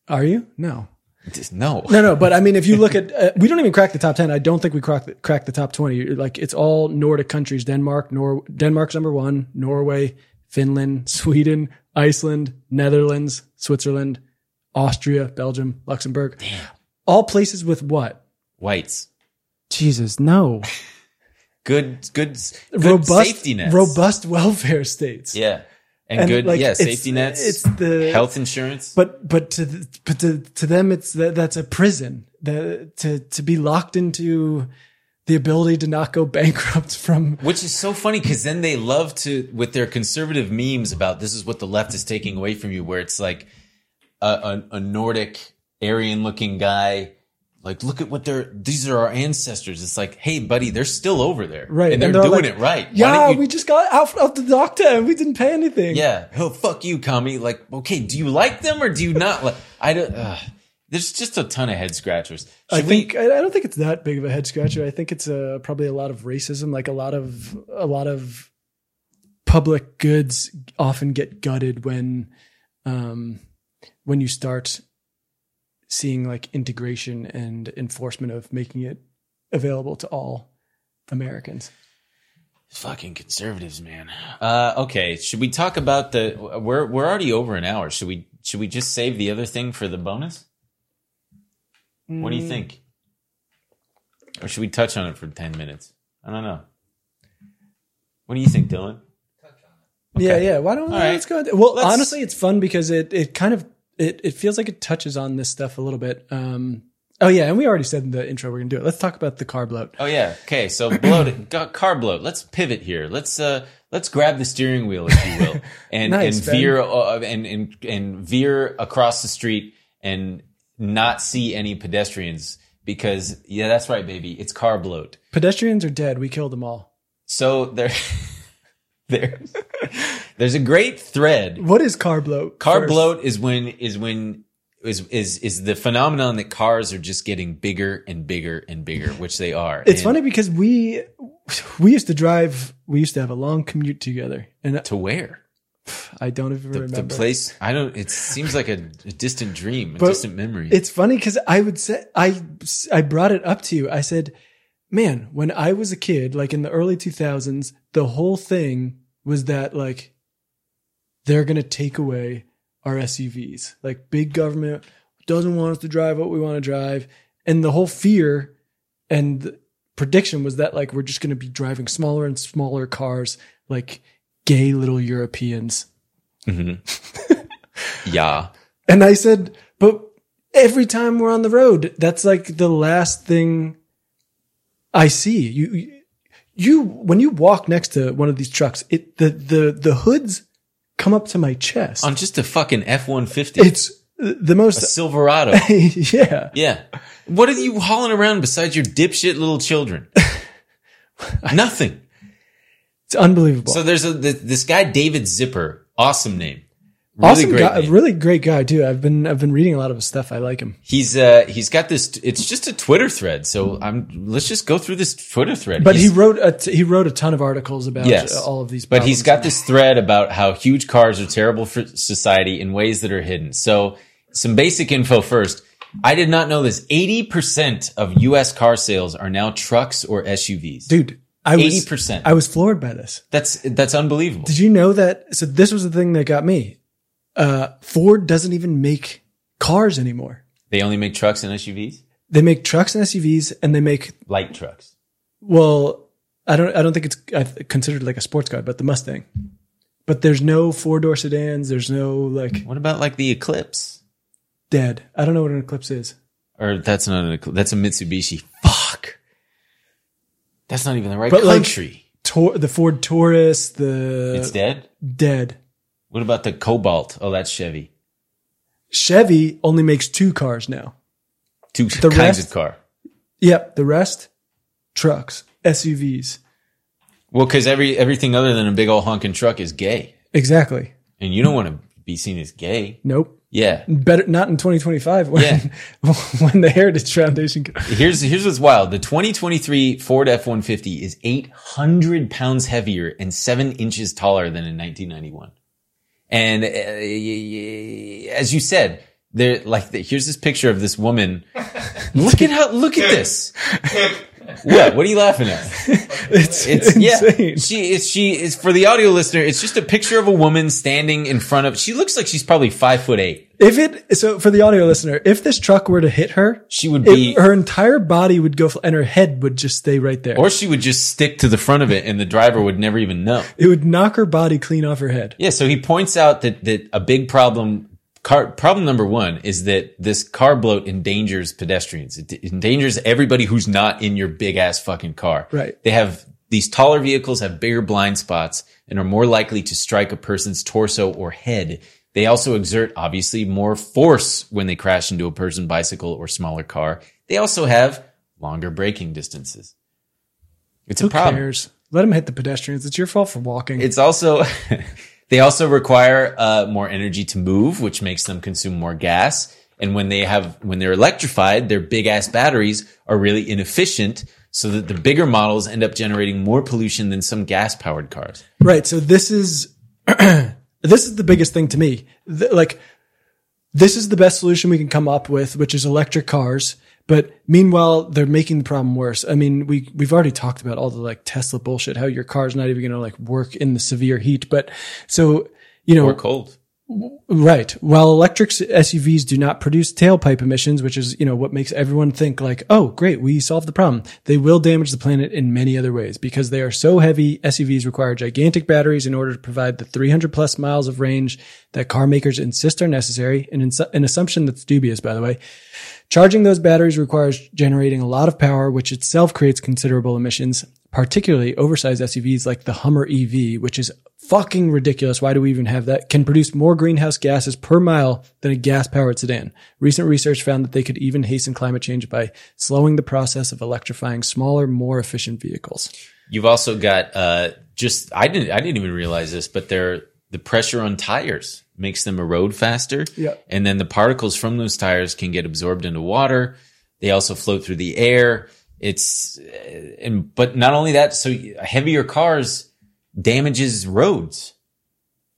Speaker 2: Are you? No.
Speaker 1: Just- No.
Speaker 2: No, no, but I mean, if you look at, uh, we don't even crack the top ten. I don't think we crack the, crack the top twenty. Like it's all Nordic countries: Denmark, Nor Denmark's number one, Norway, Finland, Sweden, Iceland, Netherlands, Switzerland, Austria, Belgium, Luxembourg. All places with what?
Speaker 1: Whites.
Speaker 2: Jesus, no.
Speaker 1: Good, good, good
Speaker 2: robust
Speaker 1: safety nets.
Speaker 2: robust welfare states.
Speaker 1: Yeah. And,
Speaker 2: And,
Speaker 1: good,
Speaker 2: like,
Speaker 1: yeah, safety nets.
Speaker 2: it's the-
Speaker 1: health insurance.
Speaker 2: But but to the, but to to them it's that that's a prison. The, to to be locked into the ability to not go bankrupt from
Speaker 1: Which is so funny because then they love to, with their conservative memes about this is what the left is taking away from you, where it's like a, a, a Nordic Aryan looking guy. Like, look at what they're, these are our ancestors. It's like, hey, buddy, they're still over there.
Speaker 2: right
Speaker 1: And they're,
Speaker 2: they're
Speaker 1: doing
Speaker 2: like,
Speaker 1: it right.
Speaker 2: Yeah,
Speaker 1: you-
Speaker 2: we just got out of the doctor and we didn't pay anything.
Speaker 1: yeah. Oh, fuck you, commie. Like, okay, do you like them or do you not like, I don't, uh, there's just a ton of head scratchers.
Speaker 2: I
Speaker 1: Should we-
Speaker 2: think I I don't think it's that big of a head scratcher. I think it's uh, probably a lot of racism, like a lot of a lot of public goods often get gutted when um, when you start seeing like integration and enforcement of making it available to all Americans.
Speaker 1: Fucking conservatives, man. Uh, okay, should we talk about the? We're we're already over an hour. Should we should we just save the other thing for the bonus? What do
Speaker 2: Mm.
Speaker 1: you think? Or should we touch on it for ten minutes? I don't know. What do you think, Dylan?
Speaker 2: Yeah, yeah. Why don't
Speaker 1: All right.
Speaker 2: let's go? Well,
Speaker 1: Let's-
Speaker 2: honestly, it's fun because it it kind of it it feels like it touches on this stuff a little bit. Um, oh yeah, and we already said in the intro we're gonna do it. Let's talk about the carb load.
Speaker 1: Oh yeah. Okay, so bloat, got car bloat. Let's pivot here. Let's uh let's grab the steering wheel, if you will, and
Speaker 2: Nice,
Speaker 1: and veer uh, and and and veer across the street and not see any pedestrians because yeah, that's right, baby. It's car bloat.
Speaker 2: Pedestrians are dead. We killed them all.
Speaker 1: So there, there, there's a great thread.
Speaker 2: What is car bloat?
Speaker 1: Carb
Speaker 2: first?
Speaker 1: bloat is when is when is is is the phenomenon that cars are just getting bigger and bigger and bigger, which they are.
Speaker 2: It's
Speaker 1: And
Speaker 2: funny because we we used to drive. We used to have a long commute together, and
Speaker 1: to where
Speaker 2: I don't even
Speaker 1: the,
Speaker 2: remember
Speaker 1: the place. I don't. It seems like a, a distant dream, a
Speaker 2: But
Speaker 1: distant memory.
Speaker 2: It's funny because I would say I I brought it up to you. I said, "Man, when I was a kid, like in the early two thousands, the whole thing was that like they're gonna take away our SUVs. Like big government doesn't want us to drive what we want to drive, and the whole fear and prediction was that like we're just gonna be driving smaller and smaller cars, like gay little Europeans." Mm-hmm.
Speaker 1: yeah,
Speaker 2: And I said, but every time we're on the road, that's like the last thing I see. You, you, when you walk next to one of these trucks, it, the, the, the hoods come up to my chest.
Speaker 1: on just a fucking F one fifty,
Speaker 2: it's the most,
Speaker 1: Silverado.
Speaker 2: yeah.
Speaker 1: Yeah. What are you hauling around besides your dipshit little children? Nothing.
Speaker 2: It's unbelievable.
Speaker 1: So there's a this guy David Zipper, awesome name, really
Speaker 2: awesome guy,
Speaker 1: name.
Speaker 2: really great guy too. I've been, I've been reading a lot of his stuff. I like him.
Speaker 1: He's uh he's got this. It's just a Twitter thread. So I'm let's just go through this Twitter thread.
Speaker 2: But he wrote a t- he wrote a ton of articles about
Speaker 1: yes,
Speaker 2: uh, all of these.
Speaker 1: But he's got this thread about how huge cars are terrible for society in ways that are hidden. So some basic info first. I did not know this. Eighty percent of U.S. car sales are now trucks or SUVs.
Speaker 2: dude. I was
Speaker 1: 80%.
Speaker 2: I was floored by this.
Speaker 1: That's that's unbelievable.
Speaker 2: Did you know that? So this was the thing that got me. Uh, Ford doesn't even make cars anymore.
Speaker 1: They only make trucks and SUVs,
Speaker 2: They make trucks and SUVs, and they make
Speaker 1: light trucks.
Speaker 2: well, I don't, I don't think it's considered like a sports car, but the Mustang. But there's no four door sedans. There's no like
Speaker 1: What about like the Eclipse?
Speaker 2: dead. I don't know what an Eclipse is.
Speaker 1: Or that's not an Eclipse. That's a Mitsubishi. Fuck. That's not even the right
Speaker 2: But, like,
Speaker 1: country.
Speaker 2: Tor- the Ford Taurus, the
Speaker 1: it's dead.
Speaker 2: dead.
Speaker 1: What about the Cobalt? Oh, that's Chevy.
Speaker 2: Chevy only makes two cars now.
Speaker 1: Two
Speaker 2: The
Speaker 1: kinds
Speaker 2: rest-
Speaker 1: of car.
Speaker 2: Yep, the rest trucks, SUVs.
Speaker 1: Well, because every everything other than a big old honking truck is gay,
Speaker 2: Exactly.
Speaker 1: and you don't want to be seen as gay.
Speaker 2: Nope.
Speaker 1: Yeah.
Speaker 2: Better not in 2025 when
Speaker 1: Yeah.
Speaker 2: when the Heritage Foundation.
Speaker 1: Here's here's what's wild. The 2023 Ford F150 is 800 pounds heavier and seven inches taller than in 1991. And uh, as you said, there like the, here's this picture of this woman. look at how look at this. What? What are you laughing at?
Speaker 2: It's,
Speaker 1: It's
Speaker 2: insane.
Speaker 1: yeah. She is she is for the audio listener. It's just a picture of a woman standing in front of. She looks like she's probably five foot eight.
Speaker 2: If it so for the audio listener, if this truck were to hit her,
Speaker 1: She would
Speaker 2: it-
Speaker 1: be,
Speaker 2: her entire body would go, and her head would just stay right there.
Speaker 1: or she would just stick to the front of it, and the driver would never even know.
Speaker 2: it would knock her body clean off her head.
Speaker 1: Yeah, so he points out that that a big problem car problem number 1 is that this car bloat endangers pedestrians. It endangers everybody who's not in your big ass fucking car.
Speaker 2: Right.
Speaker 1: They have these taller vehicles have bigger blind spots and are more likely to strike a person's torso or head. They also exert obviously more force when they crash into a person, bicycle, or smaller car. They also have longer braking distances. It's
Speaker 2: Who
Speaker 1: a problem.
Speaker 2: cares? Let them hit the pedestrians. It's your fault for walking.
Speaker 1: It's also they also require uh, more energy to move, which makes them consume more gas. And when they have when they're electrified, their big ass batteries are really inefficient, so that the bigger models end up generating more pollution than some gas powered cars.
Speaker 2: Right. So this is this is the biggest thing to me. Like this is the best solution we can come up with, which is electric cars. But meanwhile, they're making the problem worse. I mean, we we've already talked about all the like Tesla bullshit, how your car's not even going to like work in the severe heat. But so you know,
Speaker 1: Or cold.
Speaker 2: Right. While electric SUVs do not produce tailpipe emissions, which is, you know, what makes everyone think like, oh, great, we solved the problem. They will damage the planet in many other ways because they are so heavy. SUVs require gigantic batteries in order to provide the 300 plus miles of range that car makers insist are necessary. An, ins- an assumption that's dubious, by the way. Charging those batteries requires generating a lot of power, which itself creates considerable emissions, particularly oversized SUVs like the Hummer EV, which is fucking ridiculous. Why do we even have that? Can produce more greenhouse gases per mile than a gas powered sedan. Recent research found that they could even hasten climate change by slowing the process of electrifying smaller, more efficient vehicles.
Speaker 1: You've also got uh, just I didn't I didn't even realize this, but they're the pressure on tires makes them erode faster.
Speaker 2: Yeah.
Speaker 1: And then the particles from those tires can get absorbed into water. They also float through the air. It's and but not only that, so heavier cars damages roads.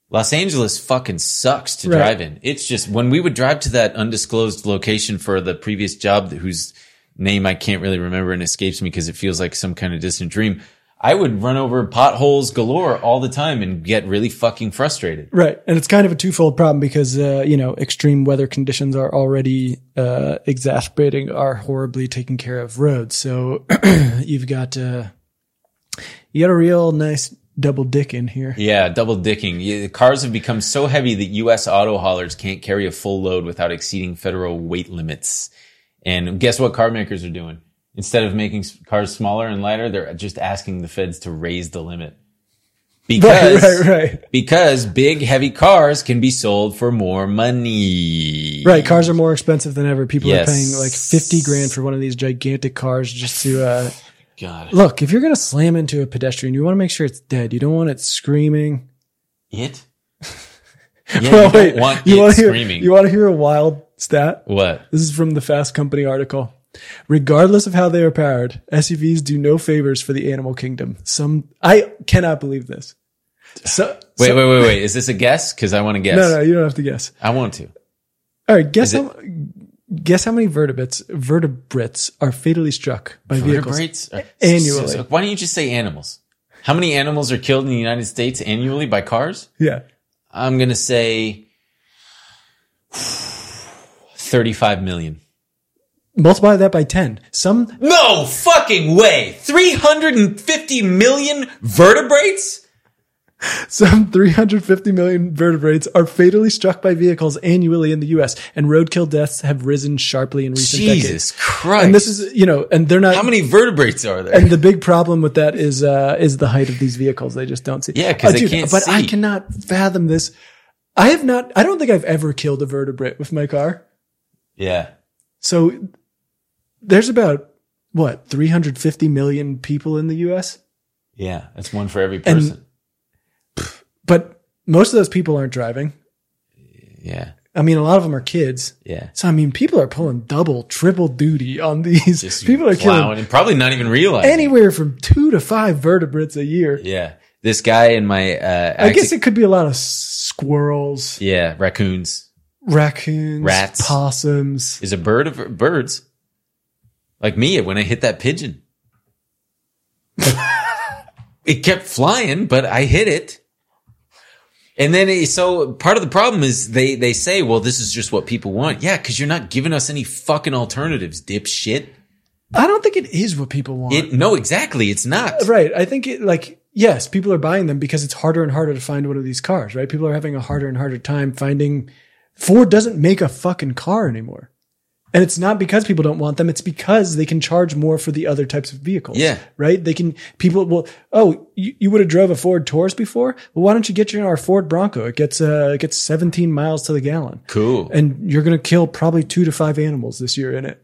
Speaker 1: Los Angeles fucking sucks to
Speaker 2: Right.
Speaker 1: drive in. It's just when we would drive to that undisclosed location for the previous job whose name I can't really remember and escapes me because it feels like some kind of distant dream. I would run over potholes galore all the time and get really fucking frustrated.
Speaker 2: Right. And it's kind of a twofold problem because, uh, you know, extreme weather conditions are already, uh, exacerbating our horribly taken care of roads. So you've got, uh, you got a real nice double dick in here.
Speaker 1: Yeah, double dicking. Yeah, cars have become so heavy that U.S. auto haulers can't carry a full load without exceeding federal weight limits. And guess what car makers are doing? Instead of making cars smaller and lighter, they're just asking the feds to raise the limit. Because,
Speaker 2: Right, right, right.
Speaker 1: because big, heavy cars can be sold for more money.
Speaker 2: Right. Cars are more expensive than ever. People
Speaker 1: Yes.
Speaker 2: are paying like 50 grand for one of these gigantic cars just to, uh,
Speaker 1: God.
Speaker 2: look, if you're going to slam into a pedestrian, you want to make sure it's dead. You don't want it screaming.
Speaker 1: It? Yeah, you
Speaker 2: Well,
Speaker 1: don't want
Speaker 2: you wanna hear,
Speaker 1: screaming.
Speaker 2: you want to hear a wild stat?
Speaker 1: what?
Speaker 2: This is from the Fast Company article. Regardless of how they are powered, SUVs do no favors for the animal kingdom. Some, I cannot believe this. So,
Speaker 1: Wait,
Speaker 2: so-
Speaker 1: wait, wait, wait. Is this a guess? Because I want to guess.
Speaker 2: No, no, you don't have to guess.
Speaker 1: I want to.
Speaker 2: All right, guess how, guess how many vertebrates, vertebrates are fatally struck by vehicles
Speaker 1: Vertebrates?
Speaker 2: Annually.
Speaker 1: So- so why don't you just say animals? How many animals are killed in the United States annually by cars?
Speaker 2: Yeah.
Speaker 1: I'm to say 35 million.
Speaker 2: Multiply that by 10. Some,
Speaker 1: No fucking way. 350 million vertebrates?
Speaker 2: some 350 million vertebrates are fatally struck by vehicles annually in the US and roadkill deaths have risen sharply in recent decades.
Speaker 1: Jesus Christ.
Speaker 2: And this is, you know, and they're not,
Speaker 1: How many vertebrates are there?
Speaker 2: and the big problem with that is uh is the height of these vehicles. They just don't see.
Speaker 1: Yeah, 'cause they
Speaker 2: dude,
Speaker 1: can't
Speaker 2: But I cannot fathom this. I have not. I don't think I've ever killed a vertebrate with my car.
Speaker 1: yeah.
Speaker 2: So there's about what 350 million people in the U.S.
Speaker 1: Yeah. That's one for every person.
Speaker 2: But most of those people aren't driving.
Speaker 1: yeah.
Speaker 2: I mean, a lot of them are kids.
Speaker 1: Yeah.
Speaker 2: So I mean, people are pulling double, triple duty on these.
Speaker 1: Just
Speaker 2: people are killing
Speaker 1: and probably not even realizing.
Speaker 2: anywhere from two to five vertebrates a year.
Speaker 1: Yeah. This guy in my, uh,
Speaker 2: I guess it could be a lot of squirrels,
Speaker 1: Yeah, raccoons
Speaker 2: raccoons,
Speaker 1: Rats.
Speaker 2: possums.
Speaker 1: is a bird of birds. Like me when I hit that pigeon. it kept flying, but I hit it. And then it, so part of the problem is they they say, well, this is just what people want. Yeah, because you're not giving us any fucking alternatives, dipshit.
Speaker 2: I don't think it is what people want.
Speaker 1: It no, exactly, it's not.
Speaker 2: Uh, right. I think it like yes, people are buying them because it's harder and harder to find one of these cars, right? People are having a harder and harder time finding Ford doesn't make a fucking car anymore. And it's not because people don't want them, it's because they can charge more for the other types of vehicles.
Speaker 1: Yeah.
Speaker 2: Right? They can people will oh, you, you would have drove a Ford Taurus before? Well, why don't you get your our Ford Bronco? It gets uh it gets 17 miles to the gallon.
Speaker 1: Cool.
Speaker 2: And you're going to kill probably 2 to 5 animals this year in it.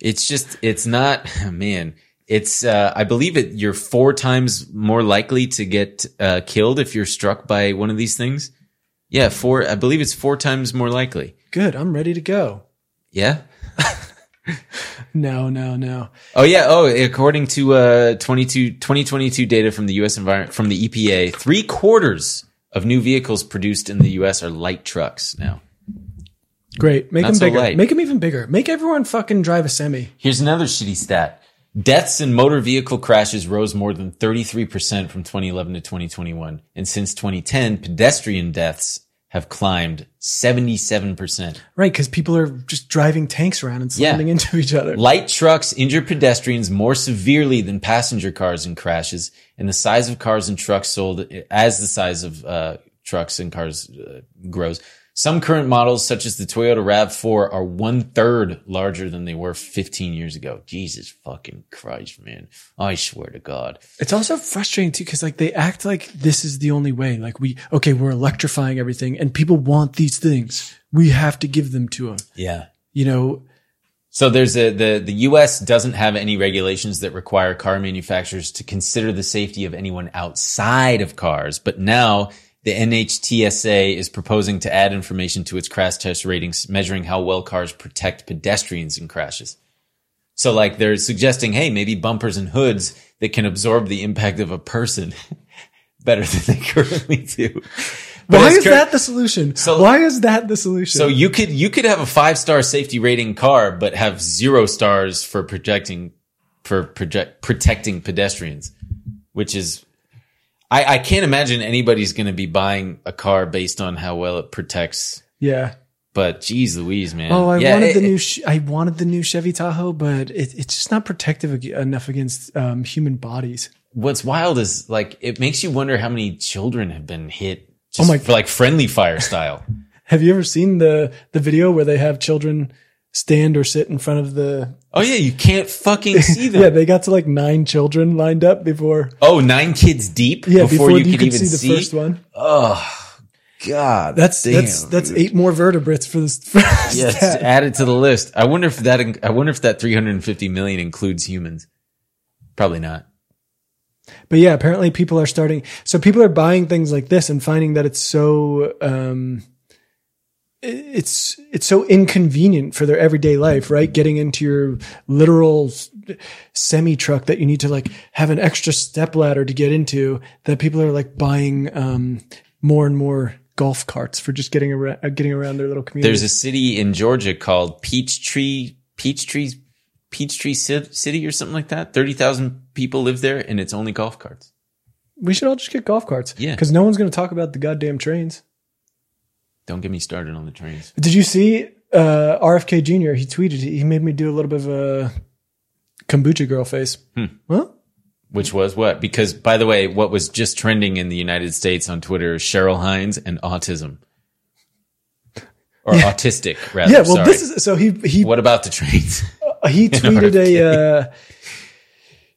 Speaker 1: It's just, it's not, man. It's, uh, I believe it. You're four times more likely to get uh, killed if you're struck by one of these things. Yeah, four. I believe it's four times more likely.
Speaker 2: Good. I'm ready to go.
Speaker 1: Yeah.
Speaker 2: No, no, no.
Speaker 1: Oh yeah. Oh, according to uh 22, 2022 data from the U.S. environment from the EPA, three quarters of new vehicles produced in the U.S. are light trucks now.
Speaker 2: Great. Make
Speaker 1: Not
Speaker 2: them
Speaker 1: so
Speaker 2: bigger.
Speaker 1: light.
Speaker 2: Make them even bigger. Make everyone fucking drive a semi.
Speaker 1: Here's another shitty stat. Deaths in motor vehicle crashes rose more than 33% from 2011 to 2021. And since 2010, pedestrian deaths have climbed 77%.
Speaker 2: Right. Cause people are just driving tanks around and slamming
Speaker 1: Yeah.
Speaker 2: into each other.
Speaker 1: Light trucks injure pedestrians more severely than passenger cars in crashes, and the size of cars and trucks sold as the size of uh, trucks and cars uh, grows. Some current models, such as the Toyota RAV4, are one third larger than they were 15 years ago. Jesus fucking Christ, man! I swear to God.
Speaker 2: It's also frustrating too. Cause like they act like this is the only way. Like we, okay, we're electrifying everything and people want these things. We have to give them to them.
Speaker 1: Yeah.
Speaker 2: You know,
Speaker 1: So there's a the the U.S. doesn't have any regulations that require car manufacturers to consider the safety of anyone outside of cars, but now the NHTSA is proposing to add information to its crash test ratings, measuring how well cars protect pedestrians in crashes. So like they're suggesting, hey, maybe bumpers and hoods that can absorb the impact of a person better than they currently do. But
Speaker 2: why is
Speaker 1: cur-
Speaker 2: that the solution?
Speaker 1: So-
Speaker 2: why is that the solution?
Speaker 1: so you could you could have a five star safety rating car, but have zero stars for projecting for project protecting pedestrians, which is I, I can't imagine anybody's going to be buying a car based on how well it protects.
Speaker 2: yeah.
Speaker 1: But geez, Louise, man.
Speaker 2: Oh, I
Speaker 1: Yeah,
Speaker 2: wanted
Speaker 1: it-
Speaker 2: the new. I wanted the new Chevy Tahoe, but it, it's just not protective enough against um, human bodies.
Speaker 1: what's wild is like it makes you wonder how many children have been hit. Just
Speaker 2: Oh my-
Speaker 1: for like friendly fire style.
Speaker 2: Have you ever seen the the video where they have children stand or sit in front of the?
Speaker 1: Oh yeah, you can't fucking see them.
Speaker 2: Yeah, they got to like nine children lined up before.
Speaker 1: oh, nine kids deep
Speaker 2: Yeah,
Speaker 1: before,
Speaker 2: before,
Speaker 1: you,
Speaker 2: you,
Speaker 1: could,
Speaker 2: could
Speaker 1: even
Speaker 2: see the first one.
Speaker 1: Oh god,
Speaker 2: That's
Speaker 1: damn.
Speaker 2: that's that's eight more vertebrates for this. For this
Speaker 1: Yes,
Speaker 2: stat.
Speaker 1: add it to the list. I wonder if that. I wonder if that 350 million includes humans. Probably not.
Speaker 2: But yeah, apparently people are starting. So people are buying things like this and finding that it's so um, it's it's so inconvenient for their everyday life, right? Getting into your literal semi truck that you need to like have an extra step ladder to get into. That people are like buying um, more and more golf carts for just getting around getting around their little community.
Speaker 1: There's a city in Georgia called Peachtree, Peachtree, Peachtree Ci- City or something like that. Thirty thousand people live there, and it's only golf carts.
Speaker 2: we should all just get golf carts,
Speaker 1: Yeah.
Speaker 2: because no one's going to talk about the goddamn trains.
Speaker 1: Don't get me started on the trains.
Speaker 2: Did you see uh, RFK Jr.? He tweeted. He made me do a little bit of a kombucha girl face.
Speaker 1: Hmm.
Speaker 2: Huh?
Speaker 1: Which was what? Because by the way, what was just trending in the United States on Twitter is Cheryl Hines and autism. Or autistic, rather.
Speaker 2: Yeah. Well,
Speaker 1: sorry.
Speaker 2: this is so he he
Speaker 1: what about the trains?
Speaker 2: he tweeted a uh,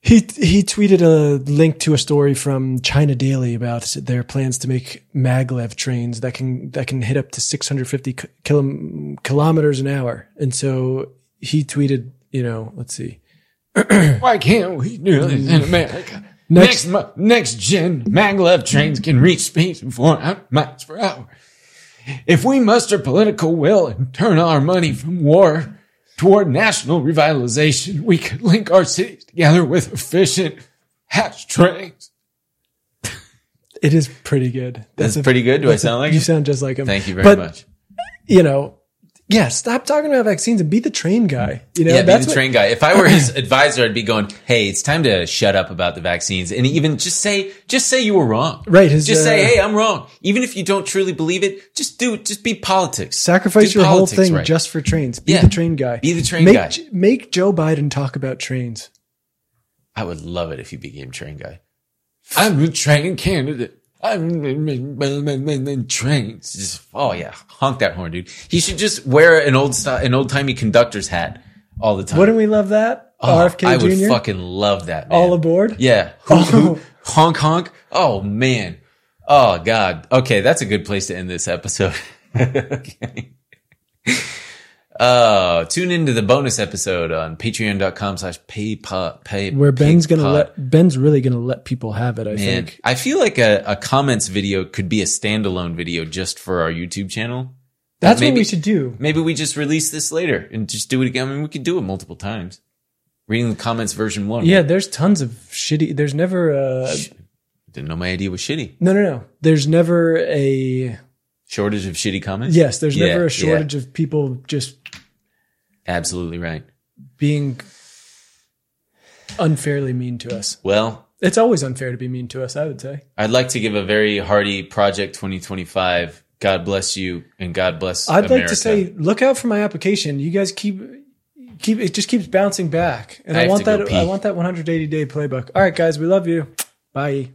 Speaker 2: he he tweeted a link to a story from China Daily about their plans to make maglev trains that can that can hit up to 650 ki- kilo, kilometers an hour. And so he tweeted, you know, let's see.
Speaker 1: Why can't we do this in America? Next, mo- next gen maglev trains can reach speeds of 400 miles per hour. If we muster political will and turn our money from war toward national revitalization, we could link our cities together with efficient hatch trains.
Speaker 2: It is pretty good.
Speaker 1: That's
Speaker 2: a-
Speaker 1: pretty good. Do I sound like
Speaker 2: you
Speaker 1: it?
Speaker 2: sound just like him?
Speaker 1: Thank you very
Speaker 2: But,
Speaker 1: much.
Speaker 2: You know, yeah. Stop talking about vaccines and be the train guy. You know,
Speaker 1: Yeah, be
Speaker 2: that's
Speaker 1: the train guy. If I were his advisor, I'd be going, "Hey, it's time to shut up about the vaccines, and even just say, just say you were wrong.
Speaker 2: Right, his,
Speaker 1: just say,
Speaker 2: uh,
Speaker 1: hey, I'm wrong. Even if you don't truly believe it, just do it. Just be politics.
Speaker 2: Sacrifice
Speaker 1: Do
Speaker 2: your whole thing
Speaker 1: right.
Speaker 2: just for trains. Be
Speaker 1: Yeah.
Speaker 2: the train guy.
Speaker 1: Be the train
Speaker 2: make,
Speaker 1: guy.
Speaker 2: Make Joe Biden talk about trains.
Speaker 1: I would love it if he became train guy. I'm a train candidate. Trains. Just oh yeah, honk that horn, dude. He should just wear an old style, an old timey conductor's hat all the time.
Speaker 2: Wouldn't we love that?
Speaker 1: Oh,
Speaker 2: RFK
Speaker 1: I would
Speaker 2: Jr.
Speaker 1: fucking love that. Man.
Speaker 2: all aboard.
Speaker 1: Yeah. Oh. Hoot, hoot, honk honk. Oh man. Oh god. Okay, that's a good place to end this episode. okay. Uh, tune into the bonus episode on patreon.com slash paypod. Pay,
Speaker 2: Where Ben's gonna let Ben's really gonna let people have it. I
Speaker 1: Man,
Speaker 2: think.
Speaker 1: I feel like a, a comments video could be a standalone video just for our YouTube channel.
Speaker 2: That's what we should do.
Speaker 1: Maybe we just release this later and just do it again. I mean, we could do it multiple times. Reading the comments version one.
Speaker 2: Yeah, there's tons of shitty. There's never a
Speaker 1: Didn't know my idea was shitty.
Speaker 2: no, no, no. There's never a
Speaker 1: Shortage of shitty comments?
Speaker 2: yes. There's
Speaker 1: Yeah,
Speaker 2: never a shortage of people just
Speaker 1: Absolutely right.
Speaker 2: being unfairly mean to us.
Speaker 1: Well,
Speaker 2: It's always unfair to be mean to us. I would say.
Speaker 1: I'd like to give a very hearty Project 2025. God bless you and God bless
Speaker 2: I'd like to say, look out for my application. You guys keep keep it just keeps bouncing back, and
Speaker 1: I
Speaker 2: I, want that. I want that 180 day playbook. All right, guys, we love you. Bye.